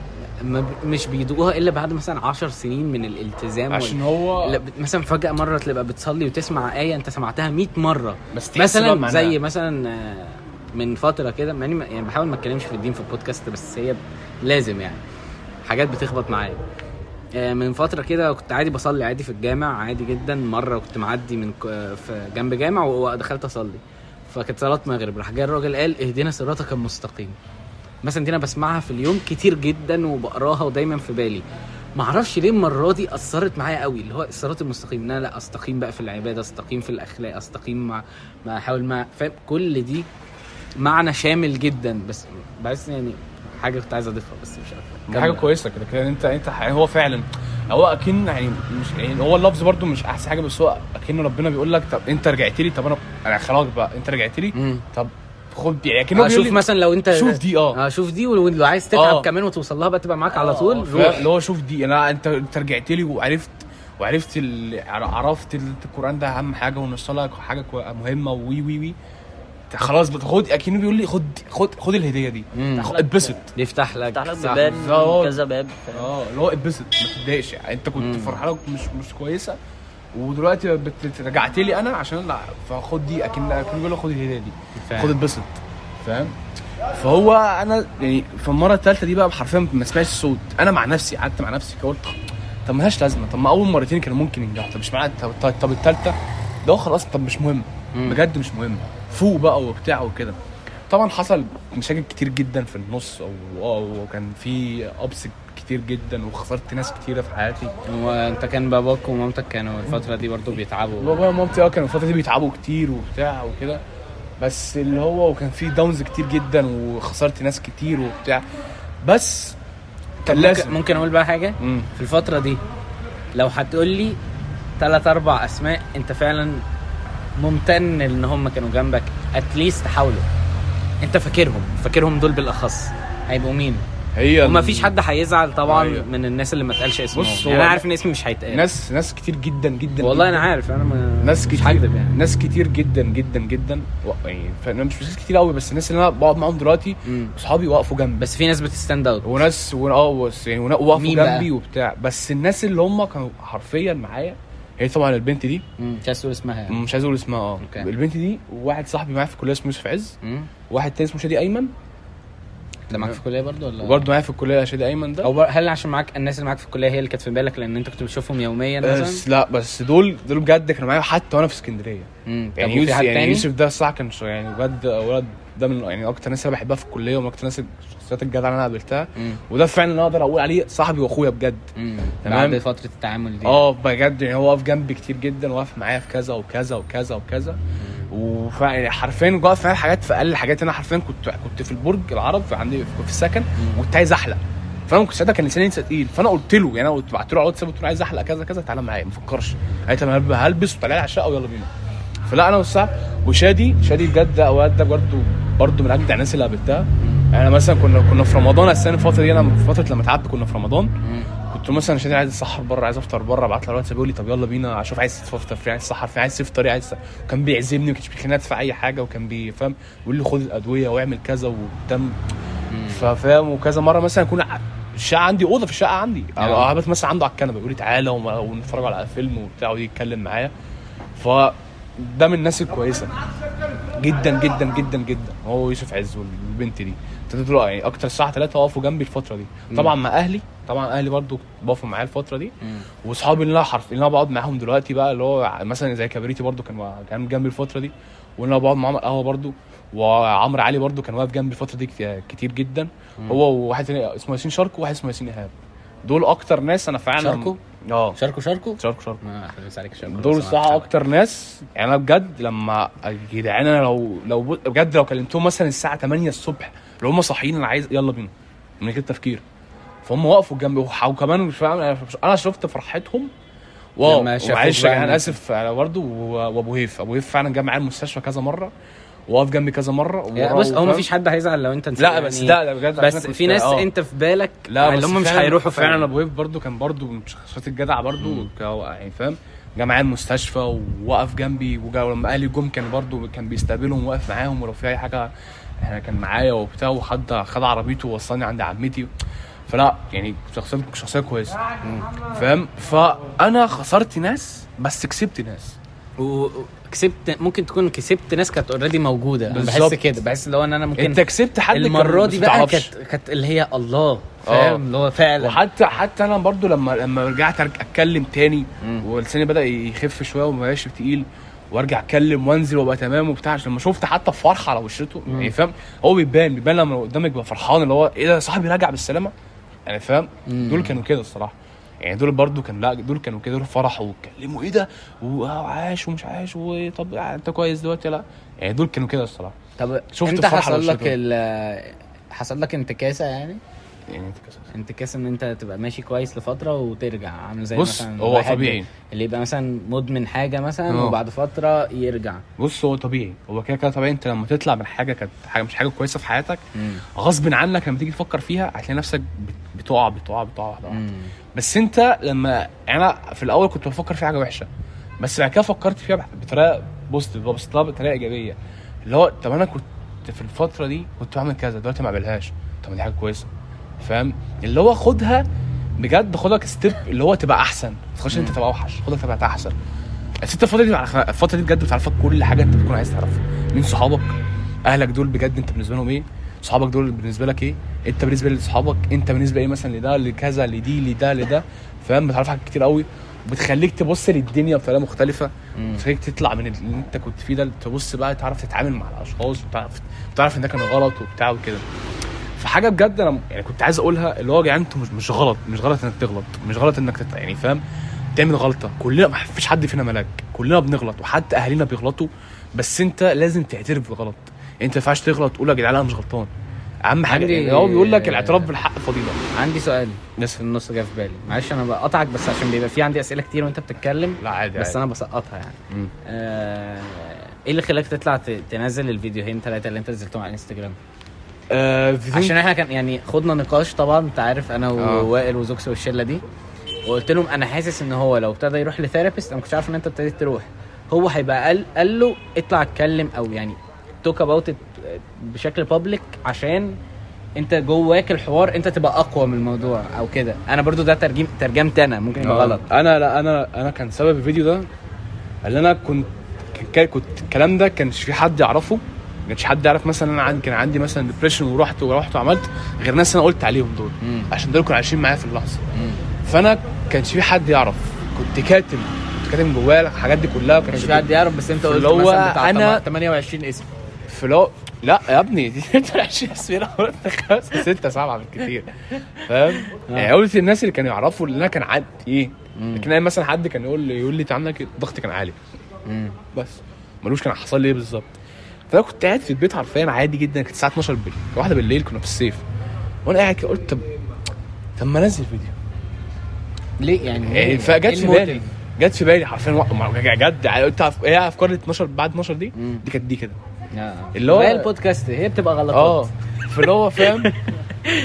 مش بيدوقوها إلا بعد مثلا عشر سنين من الالتزام عشان وال... هو لا بت- مثلا فجأة مرة تبقى بتصلي وتسمع آية أنت سمعتها 100 مرة. بس مثلا. زي مثلا آه، من فترة كده يعني بحاول ما أتكلمش في الدين في البودكاست بس هي لازم يعني. حاجات بتخبط معايا. آه، من فترة كده كنت عادي بصلي عادي في الجامع عادي جدا. مرة كنت معدي من في جنب جامع ودخلت أصلي. فكانت صلاة مغرب. راح جاي الراجل قال اهدنا صراطك المستقيم. مثلا دي أنا بسمعها في اليوم كتير جدا وبقراها ودايما في بالي. ما أعرفش ليه المرة دي أثرت معايا قوي اللي هو الصراط المستقيم إن أنا لا أستقيم بقى في العبادة أستقيم في الأخلاق أستقيم مع ما أحاول مع فاهم؟ كل دي معنى شامل جدا بس بحس يعني حاجة كنت عايز أضيفها بس مش عارف حاجة كويسة كده كده أنت أنت هو فعلا هو أكن يعني مش يعني هو اللفظ برضو مش أحسن حاجة بس هو أكن ربنا بيقول لك طب أنت رجعت لي طب أنا أنا خلاص بقى أنت رجعت لي طب خد يعني اكنه آه بيقول شوف لي مثلا لو انت شوف دي آه آه شوف دي ولو عايز تتعب آه. كمان وتوصل لها بقى تبقى معاك على آه، طول؟ روح اللي هو شوف دي أنا أنت أنت رجعت لي وعرفت وعرفت ال... عرفت ال- القرآن ده أهم حاجة وان الصلاه حاجة مهمة وي وي وي خلاص بتاخد أكنه بيقول لي خد خد خد الهدية دي. خد- اتبسط يفتح لك فتح لك. بيبان بالظبط. كذا باب؟ آه اللي هو اتبسط ما تتضايقش يعني أنت كنت. فرحانه مش مش كويسة ودلوقتي رجعت لي أنا عشان لا فخد دي اكن أكن بيقول خد الهدية دي. خد اتبسط فاهم؟ فهو أنا يعني في المرة الثالثه دي بقى حرفيا ما سمعتش الصوت أنا مع نفسي قعدت مع نفسي قلت طب ما لهاش لازمة. طب ما أول مرتين كانوا ممكن ينجحوا. طب مش معنى طب, طب, الثالثه ده خلاص طب مش مهم. بجد مش مهم. فوق بقى وبتاع وكده. طبعا حصل مشاكل كتير جدا في النص وكان في ابس كتير جدا وخسرت ناس كتيرة في حياتي. وانت كان باباك ومامتك كانوا الفترة دي برضو بيتعبوا. بابا ومامتي آه كانوا الفترة دي بيتعبوا كتير وبتاع وكده. بس اللي هو وكان في داونز كتير جدا وخسرت ناس كتير وبتاع. بس كان لازم. ممكن أقول بقى حاجة؟ مم. في الفترة دي لو هتقول لي ثلاث أربع أسماء أنت فعلا ممتن إن هم كانوا جنبك. اتليست حاولوا. أنت فاكرهم. فاكرهم دول بالأخص. هيبقوا مين؟ هي وما فيش حد هيزعل طبعا أيوة. من الناس اللي ما اتقالش اسمهم بص، يعني أنا عارف إن اسمي مش هيتقال ناس ناس كتير جدا جدا والله جداً. أنا عارف أنا ما ناس مش كتير هكدب يعني ناس كتير جدا جدا جدا يعني مش ناس كتير قوي بس الناس اللي أنا بقعد معاهم دلوقتي. أصحابي وقفوا جنبي بس في ناس بتستاند أوت وناس ون- آه بس يعني بقى؟ جنبي وبتاع بس الناس اللي هم كانوا حرفيا معايا هي طبعا البنت دي مش عايز تقول اسمها يعني. مش عايز أقول اسمها آه. البنت دي وواحد صاحبي معايا في الكلية اسمه يوسف عز. واحد تاني اسمه شادي أيمن ده معاك في الكلية برضو ولا؟ وبرده معايا في الكلية شادي أيمن ده. أو هل عشان معاك الناس اللي معاك في الكلية هي اللي كانت في بالك لأن أنت كنت بتشوفهم يوميا بس مثلا؟ لا بس دول دول بجد كانوا معايا حتى وأنا في اسكندرية. يعني يوسف يعني يوسف ده الصراحه كان يعني بجد ولد ده من يعني أكتر الناس اللي بحبها في الكلية ومن أكتر الناس الشخصيات الجدعة اللي أنا قابلتها. وده فعلا اللي أقدر أقول عليه صاحبي وأخويا بجد. تمام. بعد فترة التعامل دي. آه بجد يعني هو واقف جنبي كتير جدا واقف معايا في كذا وكذا وكذا وكذا. وف- يعني حرفيا معايا في حاجات في أقل حاجات أنا حرفيا كنت كنت في البرج العرب في عندي في السكن وكنت عايز أحلق. فأنا كنت ساعتها كان لساني لسه تقيل. فأنا قلت له يعني أنا قلت بعت له على الواتساب قلت له عايز أحلق كذا كذا تعالى معايا ما فكرش. قالت أنا هلب- هلبس وطلع لي على الشقة ويلا بينا. فلا أنا والساعة وشادي شادي بجد أوقات ده برضه برضه من أجدع الناس اللي قابلتها. يعني مثلا كنا كنا في رمضان السنة الفترة دي أنا في فترة لما تعبت كنا في رمضان. كنت مثلا عشان عايز اتسحر بره عايز أفطر بره أبعت له الواتساب يقول لي طب يلا بينا أشوف عايز تفطر فين عايز تسحر فين عايز تفطر إيه عايز كان بيعزمني ما كانش بيخليني أدفع أي حاجة وكان بيفهم يقول لي خد الأدوية واعمل كذا وتم. ففاهم؟ وكذا مرة مثلا يكون ع- الشقة عندي أوضة في الشقة عندي. قعدت مثلا عنده على الكنبة يقول لي تعالى ونتفرج على فيلم وبتاع ويجي يتكلم معايا. ف ده من الناس الكويسة. جدا جدا جدا جدا. هو يوسف عز والبنت دي. تدلوا يعني أكتر الساعة 3 وقفوا جنبي الفترة دي. طبعا مع أهلي طبعا أهلي برضو بقفوا معايا الفترة دي. وأصحابي اللي أنا حرف اللي أنا بقعد معاهم دلوقتي بقى اللي هو مثلا زي كبريتي برضو كان كان جنبي الفترة دي. واللي أنا بقعد معاهم القهوه برضو. وعمرو علي برضو كان واقف جنبي الفترة دي كت- كتير جدا. هو وواحد تاني اسمه ياسين شاركو وواحد اسمه ياسين إيهاب. دول أكتر ناس أنا فعلا شاركو؟ آه. شاركو شاركو شاركو شاركو ما أحلى عليك شاركو دول لو الصراحة. أكتر ناس. يعني أنا بجد لما يا جدعان أنا لو لو بجد لو كلمتهم مثلا الساعة 8 الصبح لو هم صاحيين أنا عايز يلا بينا. من غير تفكير. فهم وقفوا جنبي وكمان مش فاهم أنا شفت فرحتهم. واو. معلش أنا أسف برضه. وأبو هيف. أبو هيف فعلا جه معايا المستشفى كذا مرة. وقف جنبي كذا مرة يعني بص هو. مفيش حد هيزعل لو انت نسيت لا بس يعني- لا لا بجد بس في ناس آه. انت في بالك لا اللي بس هم مش فعلاً- هيروحوا فعلا ابو هيف برضو كان برضو من الشخصيات الجدعه برضو ك- يعني فاهم؟ جه معايا المستشفى ووقف جنبي وجا ولما أهلي جم كان برضو كان بيستقبلهم وواقف معاهم ولو في أي حاجة إحنا كان معايا وبتاع وخد خد عربيته ووصلني عند عمتي. فلا يعني شخصيه شخصية كويسة. فاهم؟ فأنا خسرت ناس بس كسبت ناس. وكسبت ممكن تكون كسبت ناس كانت اوريدي موجودة أنا بحس. كده بحس اللي هو إن أنا ممكن أنت كسبت حد المرة دي بقى. كانت كانت اللي هي الله آه. فاهم اللي هو فعلا وحتى حتى أنا برضو لما لما رجعت أتكلم تاني. ولساني بدأ يخف شوية وما بقاش تقيل وأرجع أتكلم وأنزل وأبقى تمام وبتاع عشان لما شفت حتى فرحة على وشته يعني فاهم هو بيبان بيبان لما قدامك بيبقى فرحان اللي هو إيه ده صاحبي راجع بالسلامة يعني فاهم. دول كانوا كده الصراحة يعني دول برضو كان لا دول كانوا كده دول فرحوا واتكلموا إيه ده؟ وعاش ومش عاش وطب أنت كويس دلوقتي؟ لا. يعني دول كانوا كده الصراحة. طب شفت انت حصل لك. ال حصل لك انتكاسة يعني؟ يعني انت كده انتكاسة إن أنت تبقى ماشي كويس لفترة وترجع عامل زي بص مثلا هو طبيعي. اللي يبقى مثلا مدمن حاجة مثلا آه. وبعد فترة يرجع. بص هو طبيعي. هو كده كده طبيعي. أنت لما تطلع من حاجة كانت حاجة مش حاجة كويسة في حياتك غصب عنك لما تيجي تفكر فيها هتلاقي نفسك بت- بتقع بتقع بتقع واحدة واحدة. بس انت لما يعني أنا في الأول كنت بفكر في حاجة وحشة بس بعد كده فكرت فيها بطريقة بوزيتيف ببص لها بطريقة إيجابية. اللي هو طب أنا كنت في الفترة دي كنت بعمل كذا دلوقتي ما بعملهاش. طب دي حاجة كويسة. فاهم؟ اللي هو خدها بجد خدها ستيب اللي هو تبقى أحسن. ما تخش انت تبقى اوحش خدها تبقى أحسن. بس انت الفترة دي الفترة دي بجد بتعرفك كل حاجة انت بتكون عايز تعرفها. مين صحابك؟ أهلك دول بجد انت بالنسبة لهم إيه؟ صحابك دول بالنسبة لك إيه؟ انت بالنسبة لاصحابك انت بالنسبة إيه مثلا؟ لده لكذا لدي لده لده. فاهم؟ بتعرف حاجات كتير قوي. بتخليك تبص للدنيا بطريقة مختلفة. بتخليك تطلع من اللي انت كنت فيه ده. تبص بقى تعرف تتعامل مع الأشخاص وتعرف تعرف ان ده كان غلط وبتاع وكده. فحاجة بجد أنا يعني كنت عايز أقولها اللي هو يا جدعان أنتوا مش مش غلط. مش غلط إنك تغلط. مش غلط إنك تت... يعني فاهم؟ تعمل غلطة. كلنا ما فيش حد فينا ملاك. كلنا بنغلط وحتى أهالينا بيغلطوا. بس أنت لازم تعترف بالغلط أنت ما ينفعش تغلط تقول يا جدعان أنا مش غلطان. أهم حاجة عندي- يعني هو بيقول لك الاعتراف بالحق فضيله عندي سؤال. بس في النص جه في بالي. معلش أنا بقطعك بس عشان بيبقى في عندي أسئلة كتير وأنت بتتكلم. لا عادي بس عادي. أنا بسقطها يعني. آه، إيه اللي خلاك تطلع ت- تنزل الفيديوهين ثلاثة اللي أنت نزلتهم على الانستجرام آه عشان إحنا كان يعني خدنا نقاش طبعا أنت عارف أنا آه. ووائل وزوكس والشلة دي. وقلت لهم أنا حاسس إن هو لو ابتدى يروح ل therapist أنا ما كنتش عارف إن أنت ابتديت تروح. هو هيبقى قال قال له اطلع اتكلم أو يعني talk about بشكل public عشان انت جواك الحوار انت تبقى أقوى من الموضوع أو كده. أنا برضو ده ترجم ترجمت أنا ممكن يبقى آه. غلط. أنا لا أنا أنا كان سبب الفيديو ده اللي أنا كنت كنت الكلام ده كانش في حد يعرفه. كانش حد يعرف مثلا أنا عندي كان عندي مثلا ديبريشن ورحت ورحت وعملت غير ناس أنا قلت عليهم دول. مم. عشان دول كانوا عايشين معايا في اللحظة. مم. فأنا كانش في حد يعرف. كنت كاتم. كنت كاتم جوايا الحاجات دي كلها. مش في حد يعرف بس أنت قلت اللي هو مثلا بتاع أنا- 28 اسم. في لو لا يا ابني دي *laughs* 20 أسئلة قلت خمسه سته سبعه بالكتير فاهم؟ يعني قلت الناس اللي كانوا يعرفوا اللي أنا كان عندي إيه؟ لكن أنا مثلا حد كان يقول لي يقول لي عندك ضغطي كان عالي. بس. ملوش كان حصل لي إيه بالظبط. فأنا كنت قاعد في البيت حرفيا عادي جدا كانت الساعة 12 بالليل. واحدة بالليل كنا في الصيف. وأنا قاعد كده قلت طب طب ما أنزل فيديو. ليه يعني؟ يعني فجت إيه في الموتيف؟ بالي. جت في بالي حرفيا جد قلت إيه افكار ال 12 بعد 12 دي. دي كانت دي كده. آه. اللي هو- زي البودكاست هي بتبقى غلطات. آه. فاللي هو فاهم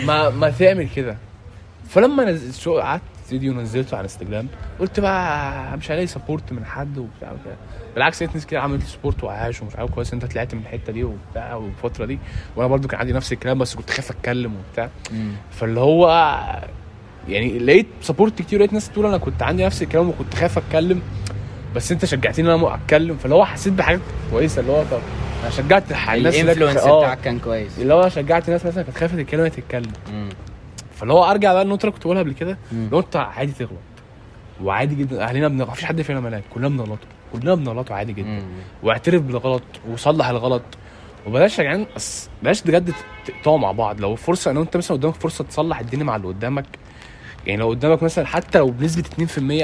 ما ما تعمل كده. فلما نزلت شو قعدت فيديو نزلته على انستجرام قلت بقى مش هلاقي support من حد وبتاع وكده بالعكس لقيت ناس كتير عملت support وعاش ومش عارف كويس أنت طلعت من الحتة دي وبتاع والفترة دي. وأنا برضو كان عندي نفس الكلام بس كنت خايف أتكلم وبتاع. فاللي هو يعني لقيت support كتير لقيت ناس تقول أنا كنت عندي نفس الكلام وكنت خايف أتكلم بس أنت شجعتني إن أنا أتكلم. فاللي هو حسيت بحاجات كويسة اللي هو طب أنا شجعت الناس الانفلونس آه. بتاعك كان كويس. اللي هو شجعت ناس مثلا كانت خايفة تتكلم. تتكلم. فاللي هو أرجع بقى النقطة اللي كنت بقولها قبل كده أنت عادي تغلط. وعادي جدا أهلنا بنغلط مفيش حد فينا ملاك كلنا بنغلط كلنا بنغلط عادي جدا. مم. واعترف بالغلط وصلح الغلط. وبلاش يا جدعان بلاش بجد تقطعوا مع بعض. لو فرصة ان أنت مثلا قدامك فرصة تصلح الدنيا مع اللي قدامك يعني لو قدامك مثلا حتى لو بنسبة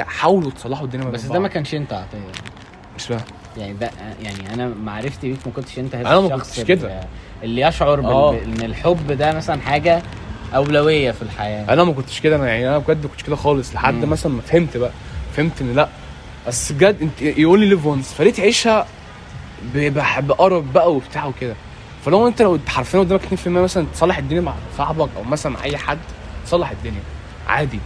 2% حاولوا تصلحوا الدنيا ما بس ده ما. كانش انت عطيه مش فاهم. يعني ده يعني أنا معرفتي بيك ما كنتش أنت هذا أنا ما الشخص كنتش كده. اللي- يشعر بال... آه. إن الحب ده مثلا حاجة أولوية في الحياة. أنا ما كنتش كده أنا يعني أنا بجد ما كنتش كده خالص لحد مم. مثلا ما فهمت بقى. فهمت إن لأ. بس بجد أنت يقول لي ليف وانس فليه تعيشها بقرب بقى وبتاع وكده. فلو أنت لو حرفيا قدامك 2% مثلا تصلح الدنيا مع صاحبك أو مثلا مع أي حد تصلح الدنيا. عادي.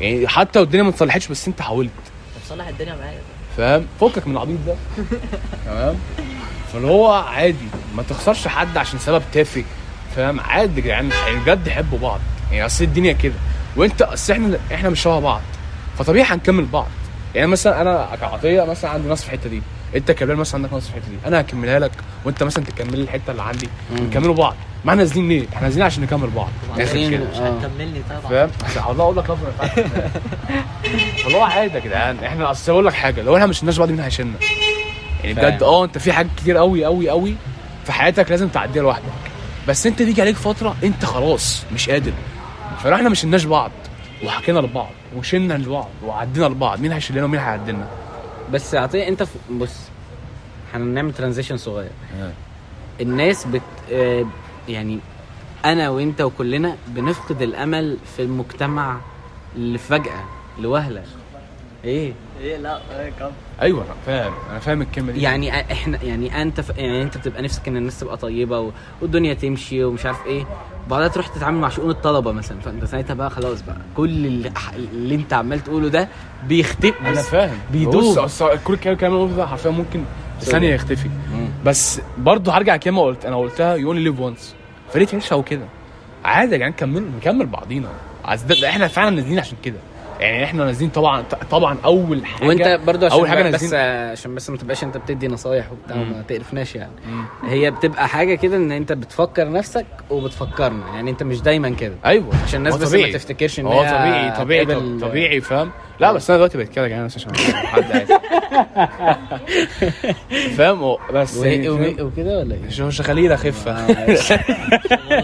يعني حتى لو الدنيا ما اتصلحتش بس أنت حاولت. طب صلح الدنيا معايا. فاهم؟ فكك من العبيط ده. *laughs* تمام؟ فاللي هو عادي ما تخسرش حد عشان سبب تافه. فاهم؟ عادي يا جدعان يعني بجد حبوا بعض. يعني أصل الدنيا كده. وأنت أصل إحنا إحنا مش شبه بعض. فطبيعي هنكمل بعض. يعني مثلا أنا كعطيه مثلا عندي نقص في الحتة دي. أنت كبير مثلا عندك نقص في الحتة دي. أنا هكملها لك وأنت مثلا تكمل الحتة اللي عندي. نكملوا بعض. ما إحنا نازلين ليه؟ إحنا نازلين عشان نكمل بعض نازلين- مش آه. هتكملني طبعا فاهم؟ بس والله أقول لك لفظ ما *laughs* والله عادي يا جدعان إحنا أصل أقول لك حاجة لو إحنا مش الناس بعض مين هيشيلنا؟ يعني. بجد آه انت في حاجات كتير قوي قوي قوي في حياتك لازم تعديها لوحدك بس انت بيجي عليك فترة انت خلاص مش قادر فلو إحنا مش الناس بعض وحكينا لبعض وشلنا لبعض وعدينا لبعض مين هيشيلنا ومين هيعدلنا؟ بس عطيه انت. بص هنعمل ترانزيشن صغير الناس بت آه، يعني أنا وأنت وكلنا بنفقد الأمل في المجتمع اللي فجأة لوهلة. إيه؟ إيه لا إيه كم؟ أيوه أنا فاهم أنا فاهم الكلمة دي. يعني إحنا يعني أنت ف... يعني أنت بتبقى نفسك إن الناس تبقى طيبة و... والدنيا تمشي ومش عارف إيه. بعدها تروح تتعامل مع شؤون الطلبة مثلا. فأنت ساعتها بقى خلاص بقى كل اللي, اللي أنت عمال تقوله ده بيختفي أنا فاهم. بيدوب. بص اصل كل الكلام اللي حرفيا ممكن. ثانية يختفي. مم. بس برضه هرجع كلمه قلت أنا قلتها you only live once فليه تعيشها وكده عادي يا جدعان كمل نكمل بعضينا. إحنا فعلا نازلين عشان كده. يعني إحنا نازلين طبعا طبعا أول حاجة وأنت برضو عشان أول حاجة بس عشان بس ما تبقاش أنت بتدي نصايح وبتاع. وما تقرفناش يعني. مم. هي بتبقى حاجة كده إن أنت بتفكر نفسك وبتفكرنا. يعني أنت مش دايما كده. أيوه. عشان الناس بس طبيعي. ما تفتكرش إن هو طبيعي طبيعي هتقابل- طبيعي فاهم؟ لا بس أنا دلوقتي بقيت كده يا جدعان بس عشان حد عايز. *laughs* فاهم؟ بس يعني؟ وكده ولا إيه؟ مش مش خليل اخف شغل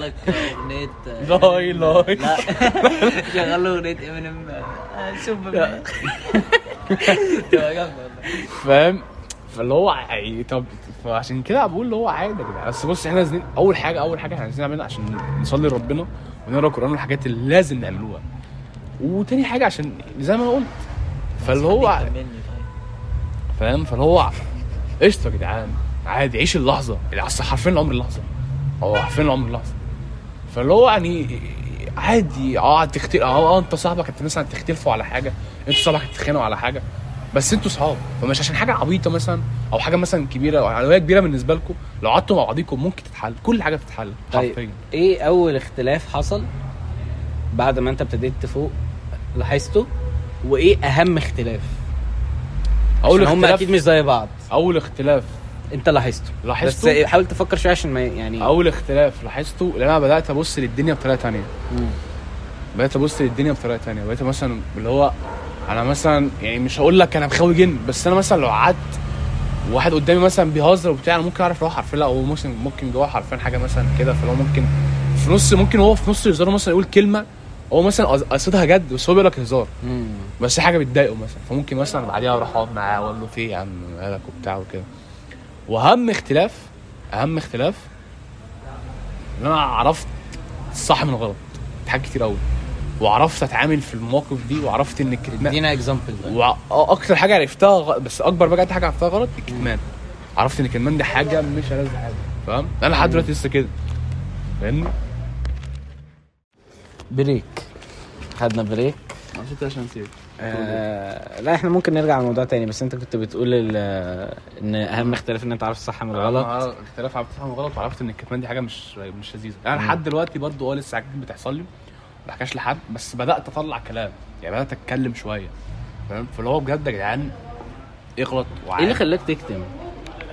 لك أغنية لاي لاي. لا. *laughs* له أغنية امينيم سوبر *laughs* تبقى جامدة والله. فاهم؟ فاللي هو يعني طب فعشان كده بقول اللي هو عادي يا جدعان. بس بص إحنا نازلين أول حاجة أول حاجة إحنا عايزين نعملها عشان نصلي لربنا ونقرأ القرآن والحاجات اللي لازم نعملوها. وتاني حاجة عشان زي ما أنا قلت فاللي هو طيب. فاهم؟ فاللي هو قشطة يا جدعان عادي عيش اللحظة. أصل حرفيا العمر لحظه هو حرفيا العمر لحظه فاللي هو يعني عادي آه تختلف آه آه أنت صاحبك أنت مثلا تختلفوا على حاجة أنتوا صاحبك تتخانقوا على حاجة بس أنتوا صحاب. فمش عشان حاجة عبيطة مثلا أو حاجة مثلا كبيرة أو علويه كبيرة بالنسبة لكم لو قعدتوا مع بعضيكم ممكن تتحل كل حاجة بتتحل طيب حرفيا. إيه أول اختلاف حصل بعد ما أنت ابتديت تفوق؟ لاحظته وإيه أهم اختلاف؟ أول عشان هم اختلاف أكيد مش زي بعض. أول اختلاف. أنت لاحظته. لاحظته. بس حاول تفكر شوية عشان ما يعني أول اختلاف لاحظته لأن أنا بدأت أبص للدنيا بطريقة تانية. مم. بقيت أبص للدنيا بطريقة تانية. بقيت مثلا اللي هو أنا مثلا يعني مش هقول لك أنا مخاوي جن بس أنا مثلا لو قعدت واحد قدامي مثلا بيهزر وبتاع أنا ممكن أعرف لو حرفيا لأ هو ممكن ممكن جواه حرفيا حاجة مثلا كده. فلو ممكن في نص ممكن هو في نص هزاره مثلا يقول كلمة هو مثلا قص- قصدها جد بس هو بيقول لك هزار. بس حاجة بتضايقه مثلا. فممكن مثلا بعديها أروح أقعد معاه واقول له في إيه يا عم مالك وبتاع وكده. وأهم اختلاف أهم اختلاف إن أنا عرفت الصح من الغلط. حاجات كتير قوي وعرفت أتعامل في المواقف دي وعرفت إن الكلمات ادينا اكزامبل وأكتر حاجة عرفتها غ... بس أكبر بقى حاجة عرفتها غلط الكتمان عرفت إن الكتمان دي حاجة مش ألذ حاجة. فاهم؟ أنا لحد دلوقتي لسه كده. فاهمني؟ break. خدنا break. عشان عشان نسيب آه لا إحنا ممكن نرجع لموضوع تاني بس انت كنت بتقول إن أهم اختلاف إن أنت عارف الصح من الغلط. غلط اختلاف عرفت افهم غلط وعرفت إن الكتمان دي حاجة مش مش لذيذة. أنا لحد دلوقتي برضو آه لسه حاجات بتحصل لي ما بحكاش لحد بس بدأت أطلع كلام. يعني بدأت أتكلم شوية. فاهم؟ فاللي هو بجد يا جدعان اغلط إيه اللي خلاك تكتم؟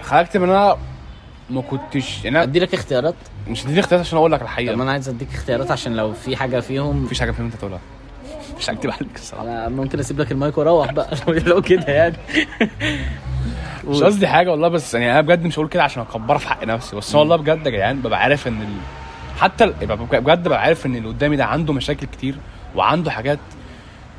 خلقت إن أنا ما كنتش يعني أنا ادي لك اختيارات؟ مش هديني اختيارات عشان أقول لك طب الحقيقة ما أنا عايز أديك اختيارات عشان لو في حاجة فيهم مفيش حاجة فيهم أنت تقولها مش هكتب عليك الصراحة. أنا ممكن أسيب لك المايك وأروح بقى. *laughs* لو كده يعني. *laughs* مش قصدي حاجة والله بس يعني أنا بجد مش هقول كده عشان أكبرها في حق نفسي. بس والله بجد يا جدعان ببقى عارف إن ال... حتى ال... ببقى بجد ببقى عارف إن اللي قدامي ده عنده مشاكل كتير وعنده حاجات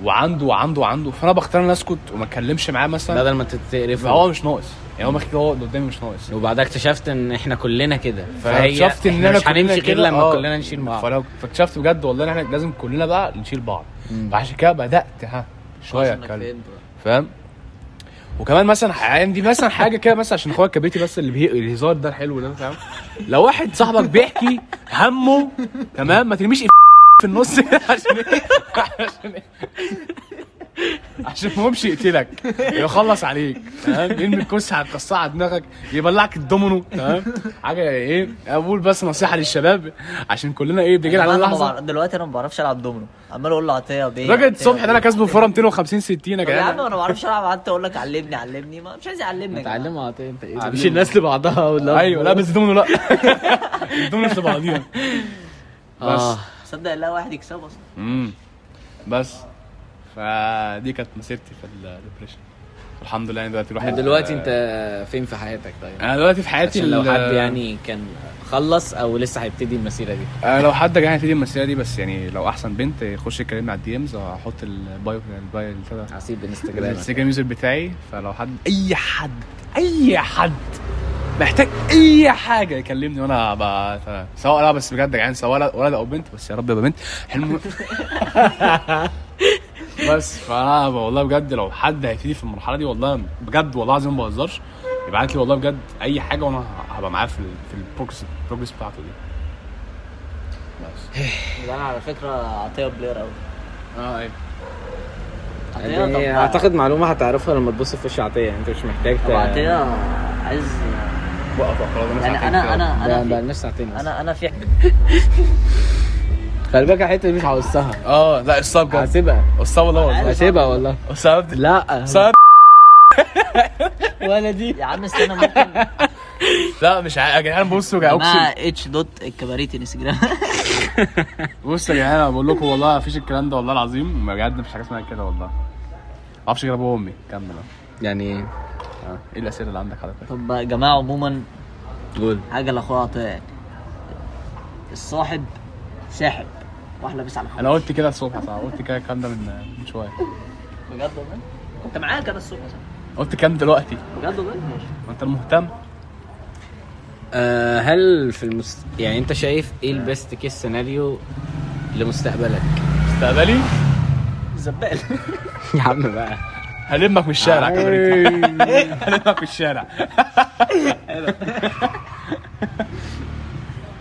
وعنده وعنده وعنده. فأنا بختار إن أسكت وما أتكلمش معاه مثلا. بدل ما تتقرف هو مش ناقص. يعني هو مخ- هو اللي قدامي مش ناقص. وبعدها اكتشفت إن إحنا كلنا كده. فهي فاكتشفت إن إحنا مش هنمشي غير كده، لما آه. كلنا نشيل بعض. فلو فاكتشفت بجد والله إن إحنا لازم كلنا بقى نشيل بعض. فعشان كده بدأت ها شوية أتكلم. فاهم؟ وكمان مثلا عندي مثلا حاجة كده مثلا عشان أخويا الكبريتي بس اللي بيه الهزار ده الحلو ده فاهم؟ لو واحد صاحبك بيحكي همه تمام؟ ما ترميش في النص. *laughs* عشان إيه؟ عشان إيه؟ عشان ما يقومش يقتلك. يخلص عليك. تمام؟ يرمي الكرسي هتكسر على دماغك يبلعك الدومينو. تمام؟ حاجة إيه؟ أقول بس نصيحة للشباب عشان كلنا إيه بيجي علينا لحظة. بعرف- دلوقتي أنا ما بعرفش ألعب دومينو. عمال أقول له عطيه بيه راجل عطية الصبح ده أنا. كاسبه فورة 250 60 يا طب يا عم جدعان أنا ما بعرفش ألعب قعدت أقول لك علمني علمني. ما مش عايز يعلمني جدعان. اتعلمها عطيه انت إيه. مش الناس لبعضها ولا أيوه لا بس دومينو لا. *laughs* الدومينو مش لبعضيها *laughs* آه. صدق لا واحد يكسب أصلا. امم بس فدي كانت مسيرتي في ال depression الحمد لله يعني دلوقتي الواحد دلوقتي انت فين في حياتك طيب؟ أنا دلوقتي في حياتي عشان لو حد يعني كان خلص أو لسه هيبتدي المسيرة دي. آه، لو حد جاي هيبتدي المسيرة دي بس يعني لو أحسن بنت يخش يكلمني على ال DMs هحط ال bio ال bio بتاع. هسيب انستجرام الإنستجرام user بتاعي فلو حد أي حد أي حد محتاج أي حاجة يكلمني وأنا. سواء لا بس بجد يعني سواء ولد- أو بنت بس يا رب يبقى بنت. حلم *laughs* بس فأنا والله بجد لو حد هيبتدي في المرحلة دي والله بجد والله العظيم ما بهزرش. يبعت لي والله بجد أي حاجة وأنا هبقى معاه في في ال progress ال progress بتاعته دي. بس. ده أنا على فكرة عطية player قوي آه أيوه. يعني أعتقد معلومة هتعرفها لما تبص في وش عطيه أنت مش محتاج عطيه عايز وقف خلاص يعني أنا أنا ده أنا بقى نفس ساعتين. أنا أنا في خلي بالك الحتة دي مش هقصها آه لا الصاب بجد هسيبها. الصاب والله والله. هسيبها والله. الصاب لا. الصاب ولا دي. يا عم استنى ممكن. لا مش ع- يا جدعان بصوا يا مع أقسم. اتش دوت الكباريت انستجرام. بصوا يا جدعان أنا بقول لكم والله مفيش الكلام ده والله العظيم. بجد مفيش حاجة اسمها كده والله. أعرفش غير ابويا وامي كمل. آه يعني آه. إيه الأسئلة اللي عندك حضرتك؟ طب يا جماعة عموما قول. حاجة لاخويا عطيه يعني الصاحب ساحب. واحد لابس على أنا قلت كده الصبح صح؟ قلت كده الكلام ده من من شوية. بجد والله؟ كنت معاك أنا الصبح صح. قلت كام دلوقتي. بجد والله؟ ماشي. ما أنت المهتم آه هل في المست... يعني أنت شايف إيه ال best case scenario لمستقبلك؟ مستقبلي؟ زبال يا عم بقى. هلمك من الشارع كبريت *laughs* هلمك من الشارع. *laughs*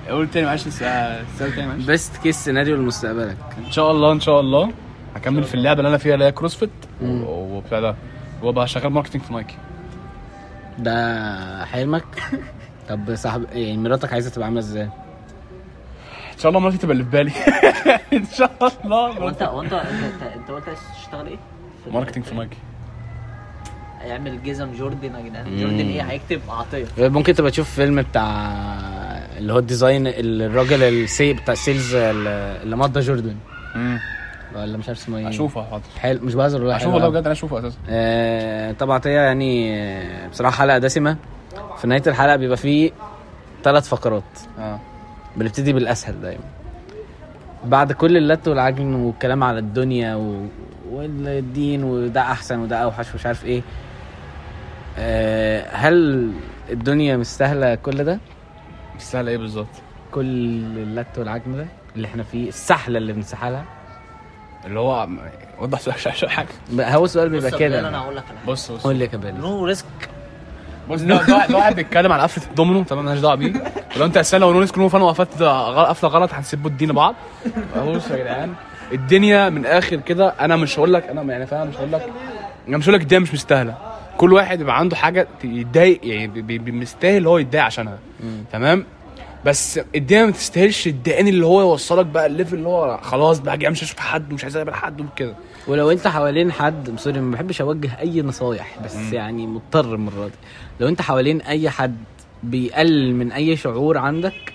قول تاني معلش السؤال تاني معلش. best case scenario لمستقبلك. إن شاء الله إن شاء الله. هكمل في اللعبة اللي أنا فيها اللي هي CrossFit. وبتاع ده. وأبقى شغال marketing في Nike ده حلمك؟ طب صاحب يعني مراتك عايزة تبقى عاملة إزاي؟ إن شاء الله مراتي تبقى اللي في بالي. *laughs* إن شاء الله. هو انت هو انت انت أنت- قلت عايز تشتغل إيه؟ في- marketing في Nike هيعمل جزم جوردن يا جدعان. جوردن إيه؟ هيكتب عطيه ممكن تبقى تشوف فيلم بتاع اللي هو ال design الراجل السي بتاع ال sales اللي مضى جوردن. امم ولا مش عارف اسمه إيه. أشوفه حاضر حلو مش بهزر والله أشوفه والله أوي. بجد أنا أشوفه أساسا. آه، طبعا هي يعني آه، بصراحة حلقة دسمة. في نهاية الحلقة بيبقى فيه ثلاث فقرات. آه. بنبتدي بالأسهل دايما. بعد كل اللت والعجن والكلام على الدنيا و... والدين وده أحسن وده أوحش ومش عارف إيه آه، هل الدنيا مستاهلة كل ده؟ سهل إيه بالظبط؟ كل اللت والعجن ده اللي إحنا فيه السحلة اللي بنسحلها. اللي هو وضح شوية شوية حاجة. هو السؤال بيبقى بلال، أنا كده هقول لك على حاجة. بص بص. قول لي يا كبال نو ريسك. بص ده ده واحد- بيتكلم على قفلة الدومينو تمام؟ مالناش دعوة بيه. لو انت اسئله ونونس كلهم فانا وقفت قفلة غلط هنسيبوا الدين بعض بص يا جدعان الدنيا من آخر كده أنا مش هقول لك أنا يعني فاهم مش هقول لك أنا مش هقول لك الدنيا مش مستاهلة. كل واحد يبقى عنده حاجة يتضايق يعني مستاهل هو يتضايق عشانها. تمام؟ بس الدنيا ما تستاهلش الدقان اللي هو يوصلك بقى ال level اللي هو خلاص بقى جاي مش هشوف حد ومش عايز أقابل حد وكده. ولو انت حوالين حد sorry ما بحبش أوجه أي نصايح بس مم. يعني مضطر المرة دي. لو انت حوالين أي حد بيقلل من أي شعور عندك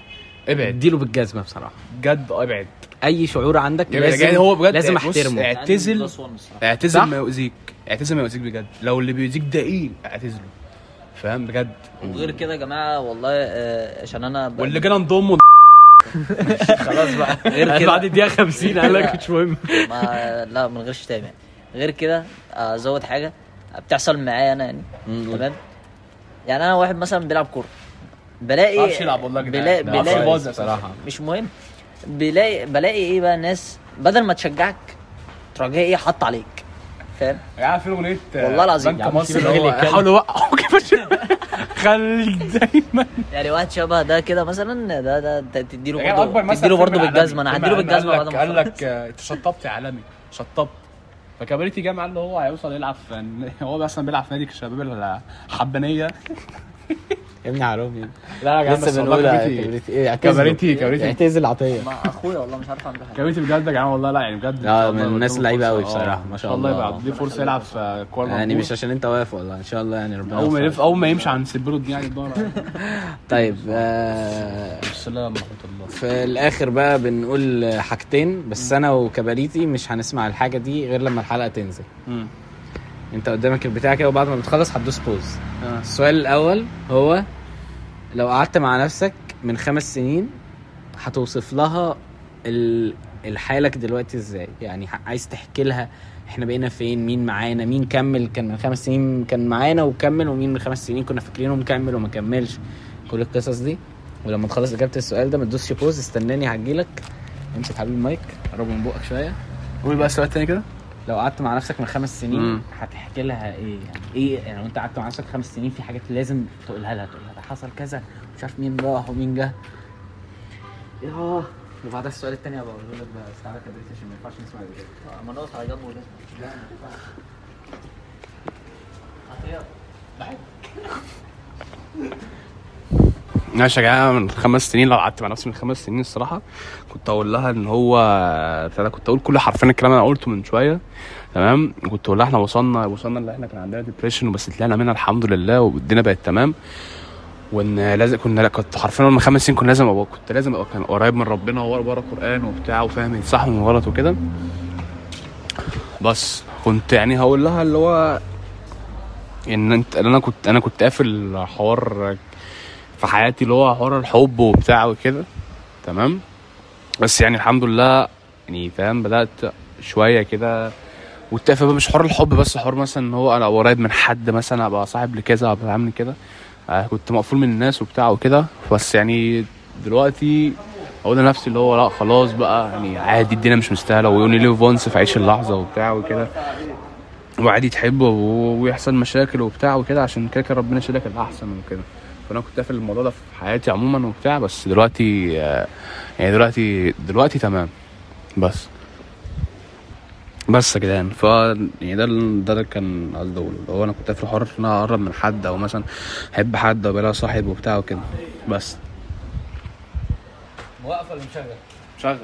ابعد. اديله بالجزمة بصراحة. بجد ابعد. أي شعور عندك لازم يعني هو بجد لازم أحترمه. اعتزل؟ اعتزل؟ ما يؤذيك. اعتزل ما يؤذيك بجد. لو اللي بيؤذيك ده إيه اعتزله. فاهم؟ بجد. وغير كده يا جماعة والله آه، عشان أنا ب- واللي جانا نضمه *laughs* خلاص بقى. غير كده بعد الدقيقة 50 قال لك مش مهم. *laughs* ما لا من غير شتام يعني. غير كده أزود حاجة بتحصل معايا أنا يعني. تمام؟ يعني أنا واحد مثلا بيلعب كورة. بلاقي معرفش يلعب والله يا جدعان. بلاقي بلاقي بصراحة. مش مهم. بلاقي بلاقي إيه بقى ناس بدل ما تشجعك تروح جاي إيه حط عليك. فاهم؟ يا جماعة في أغنية والله العظيم. بنك يا عم مصر يتكلم. حاولوا وقعوا كيف *laughs* خليك دايما. يعني واحد شبه ده كده مثلا ده ده تديله برضه تديله برضه. بالجزمة. أنا هديله بالجزمة بعد لك ما قال. لك آه، انت شطبت يا عالمي شطبت. فكبريتي جه معاه اللي هو هيوصل يلعب في هو أصلا بيلعب في نادي الشباب الحبانية. يا ابني حرام يعني لا يا لسه بنقول كبريتي إيه اعتزل. كبريتي كبريتي اعتزل عطيه مع أخويا والله مش عارف عنده حاجة. كبريتي بجد يا جماعة والله لا يعني بجد شاء من الناس. أوي آه، بصراحة، ما شاء الله الله. يبقى دي فرصة يلعب في كوره يعني مش عشان انت واقف والله إن شاء الله يعني ربنا أول ما. يلف أول ما يمشي هنسيب له الدنيا على الدار طيب آه السلام ورحمة الله. في الآخر بقى بنقول حاجتين بس أنا وكباريتي مش هنسمع الحاجة دي غير لما الحلقة تنزل. انت قدامك البتاع كده وبعد ما بتخلص هتدوس pause السؤال الأول هو لو قعدت مع نفسك من خمس سنين هتوصف لها ال- الحالك دلوقتي إزاي؟ يعني عايز تحكي لها إحنا بقينا فين مين معانا مين كمل كان من خمس سنين كان معانا وكمل ومين من خمس سنين كنا فاكرينه مكمل وما كملش. كل القصص دي. ولما تخلص إجابة السؤال ده ما تدوسش pause استناني هجيلك. امسك حبيبي المايك قرب من بقك شوية. قول بقى السؤال التاني كده. لو قعدت مع نفسك من خمس سنين. هتحكي لها إيه؟ يعني إيه؟ يعني لو أنت قعدت مع نفسك خمس سنين في حاجات لازم تقولها لها تقول لها ده حصل كذا مش عارف مين راح ومين جه. ياه. وبعدها السؤال التاني هبقى اقوله لك بس تعالى كده عشان ما ينفعش نسمع كده اما نقص على جنبه ولا ماشي يا جماعة من خمس سنين لو قعدت مع نفسي من خمس سنين الصراحة كنت أقول لها إن هو أنا كنت أقول كل حرفيا الكلام اللي أنا قلته من شوية تمام؟ كنت أقول لها إحنا وصلنا وصلنا اللي إحنا كان عندنا ديبريشن وبس طلعنا منها الحمد لله والدنيا بقت تمام وإن لازم كنا كنت حرفيا من خمس سنين كنا لازم أبقى كنت لازم أبقى كان قريب من ربنا وورا ورا قران وبتاع وفاهم الصح من الغلط وكده. بس كنت يعني هقول لها اللي هو إن أنت أنا كنت أنا كنت قافل حوار في حياتي اللي هو حوار الحب وبتاع وكده. تمام؟ بس يعني الحمد لله يعني فاهم بدأت شوية كده والتقفل بقى مش حوار الحب بس حوار مثلا إن هو أنا قريب من حد مثلا أبقى صاحب لكذا أبقى عامل كده. آه كنت مقفول من الناس وبتاع وكده. بس يعني دلوقتي أقول لنفسي اللي هو لأ خلاص بقى يعني عادي الدنيا مش مستاهلة. ويوني ليف وانس في عيش اللحظة وبتاع وكده. وعادي تحب ويحصل مشاكل وبتاع وكده عشان كده ربنا يشيلك الأحسن وكده. فأنا كنت قافل الموضوع ده في حياتي عموما وبتاع بس دلوقتي آه، يعني دلوقتي دلوقتي تمام. بس. بس يا جدعان. ف يعني ده ده اللي كان قصدي أقوله اللي هو أنا كنت قافل حوار إن أنا أقرب من حد أو مثلا أحب حد أو بلا صاحب وبتاع وكده. بس. موقف ولا مشغل؟ شغل؟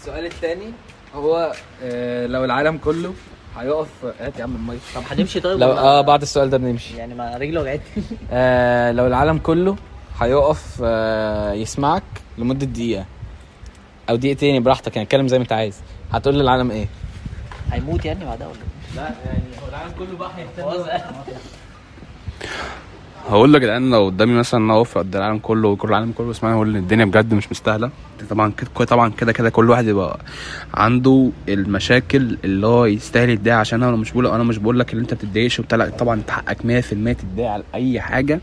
السؤال الثاني هو آه لو العالم كله هيقف. هات يا عم المايك. طب هنمشي طيب لو ولا- آه بعد السؤال ده بنمشي. يعني ما رجلي وجعتني. *laughs* آه لو العالم كله هيقف آه يسمعك لمدة دقيقة أو دقيقتين براحتك يعني اتكلم زي ما أنت عايز. هتقول للعالم إيه؟ هيموت يعني بعدها ولا إيه؟ لا يعني هو العالم كله بقى هيهتم. *laughs* هقول لك الآن لو قدامي مثلا إن اقف قد العالم كله وكل العالم كله يسمعني أقول إن الدنيا بجد مش مستاهلة. طبعا كده طبعا كده كده كل واحد يبقى عنده المشاكل اللي هو يستاهل يتضايق عشانها أنا مش بقول أنا مش بقول لك إن أنت بتتضايقش وبتاع طبعا أنت حقك 100% تتضايق على أي حاجة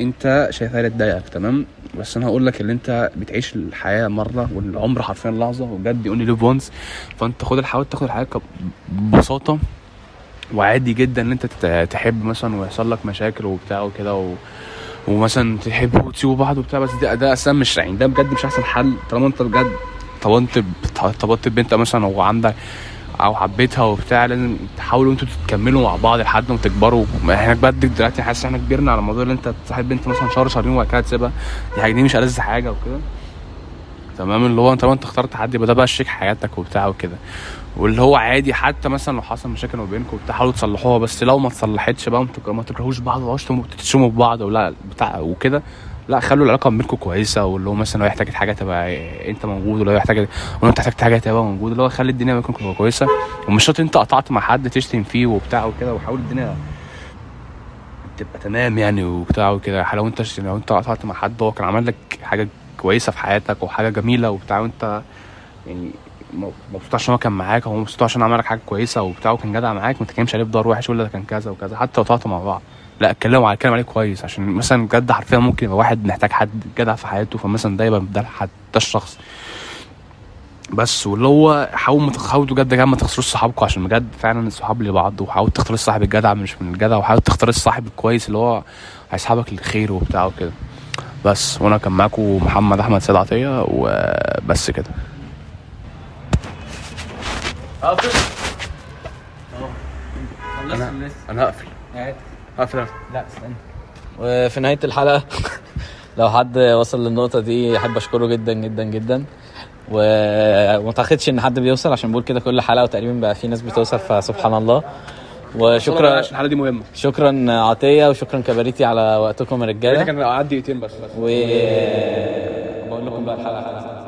أنت شايفها تضايقك تمام؟ بس أنا هقول لك إن أنت بتعيش الحياة مرة والعمر حرفيا لحظة وبجد only live once فأنت خد حاول تاخد الحياة ببساطة وعادي جدا إن أنت تحب مثلا ويحصل لك مشاكل وبتاع وكده و... ومثلا تحبوا وتسيبوا بعض وبتاع بس ده ده أصلا مش يعني ده بجد مش أحسن حل. طالما أنت بجد طبنت طبطت بنت مثلا وعندك أو حبيتها وبتاع لازم تحاولوا أنتوا تكملوا مع بعض لحد ما تكبروا. إحنا بجد دلوقتي حاسس إحنا كبرنا على موضوع إن أنت تصاحب بنت مثلا شهر شهرين وبعد كده تسيبها. دي حاجة دي مش ألذ حاجة وكده. تمام؟ اللي هو انت أنت اخترت حد يبقى ده بقى شريك حياتك وبتاع وكده. واللي هو عادي حتى مثلا لو حصل مشاكل ما بينكم وبتاع حاولوا تصلحوها بس لو ما تصلحتش بقى ما تك- ما تكرهوش بعض وما تشتموا في بعض ولا بتاع وكده. لا خلوا العلاقة بينكم كويسة واللي هو مثلا لو يحتاج حاجة تبقى انت موجود ولو يحتاج ولو انت حاجة تبقى موجود. اللي هو خلي الدنيا بينكم تبقى كويسة. ومش شرط انت قطعت مع حد تشتم فيه وبتاع وكده وحاول الدنيا تبقى تمام يعني وبتاع وكده. لو انت لو انت قطعت مع حد هو كان عمل لك حاجة كويسة في حياتك وحاجة جميلة وبتاع وانت يعني مبسوط عشان هو كان معاك أو مبسوط عشان عمل لك حاجة كويسة وبتاع وكان جدع معاك ما تتكلمش عليه بدار وحش ولا ده كان كذا وكذا حتى لو طلعتوا مع بعض. لا اتكلموا على اتكلم عليه كويس عشان مثلا بجد حرفيا ممكن يبقى واحد محتاج حد جدع في حياته فمثلا ده يبقى ده حد ده الشخص. بس واللي هو حاول ما تحاولوا بجد كمان ما تخسروش صحابكم عشان بجد فعلا الصحاب لبعض وحاول تختار الصاحب الجدع مش من الجدع وحاول تختار الصاحب الكويس اللي هو هيسحبك للخير وبتاع وكده. بس وأنا كان معاكم محمد أحمد سيد عطية وبس كده. أنا أنا هقفل. هقفل لا استنى. وفي نهاية الحلقة *laughs* لو حد وصل للنقطة دي أحب أشكره جدا جدا جدا. وما أعتقدش إن حد بيوصل عشان بقول كده كل حلقة وتقريبا بقى في ناس بتوصل فسبحان الله. وشكرا عشان الحلقة دي مهمة. شكرا عطية وشكرا كباريتي على وقتكم يا رجالة. كان قعد دقيقتين بس. و بقول لكم بقى الحلقة.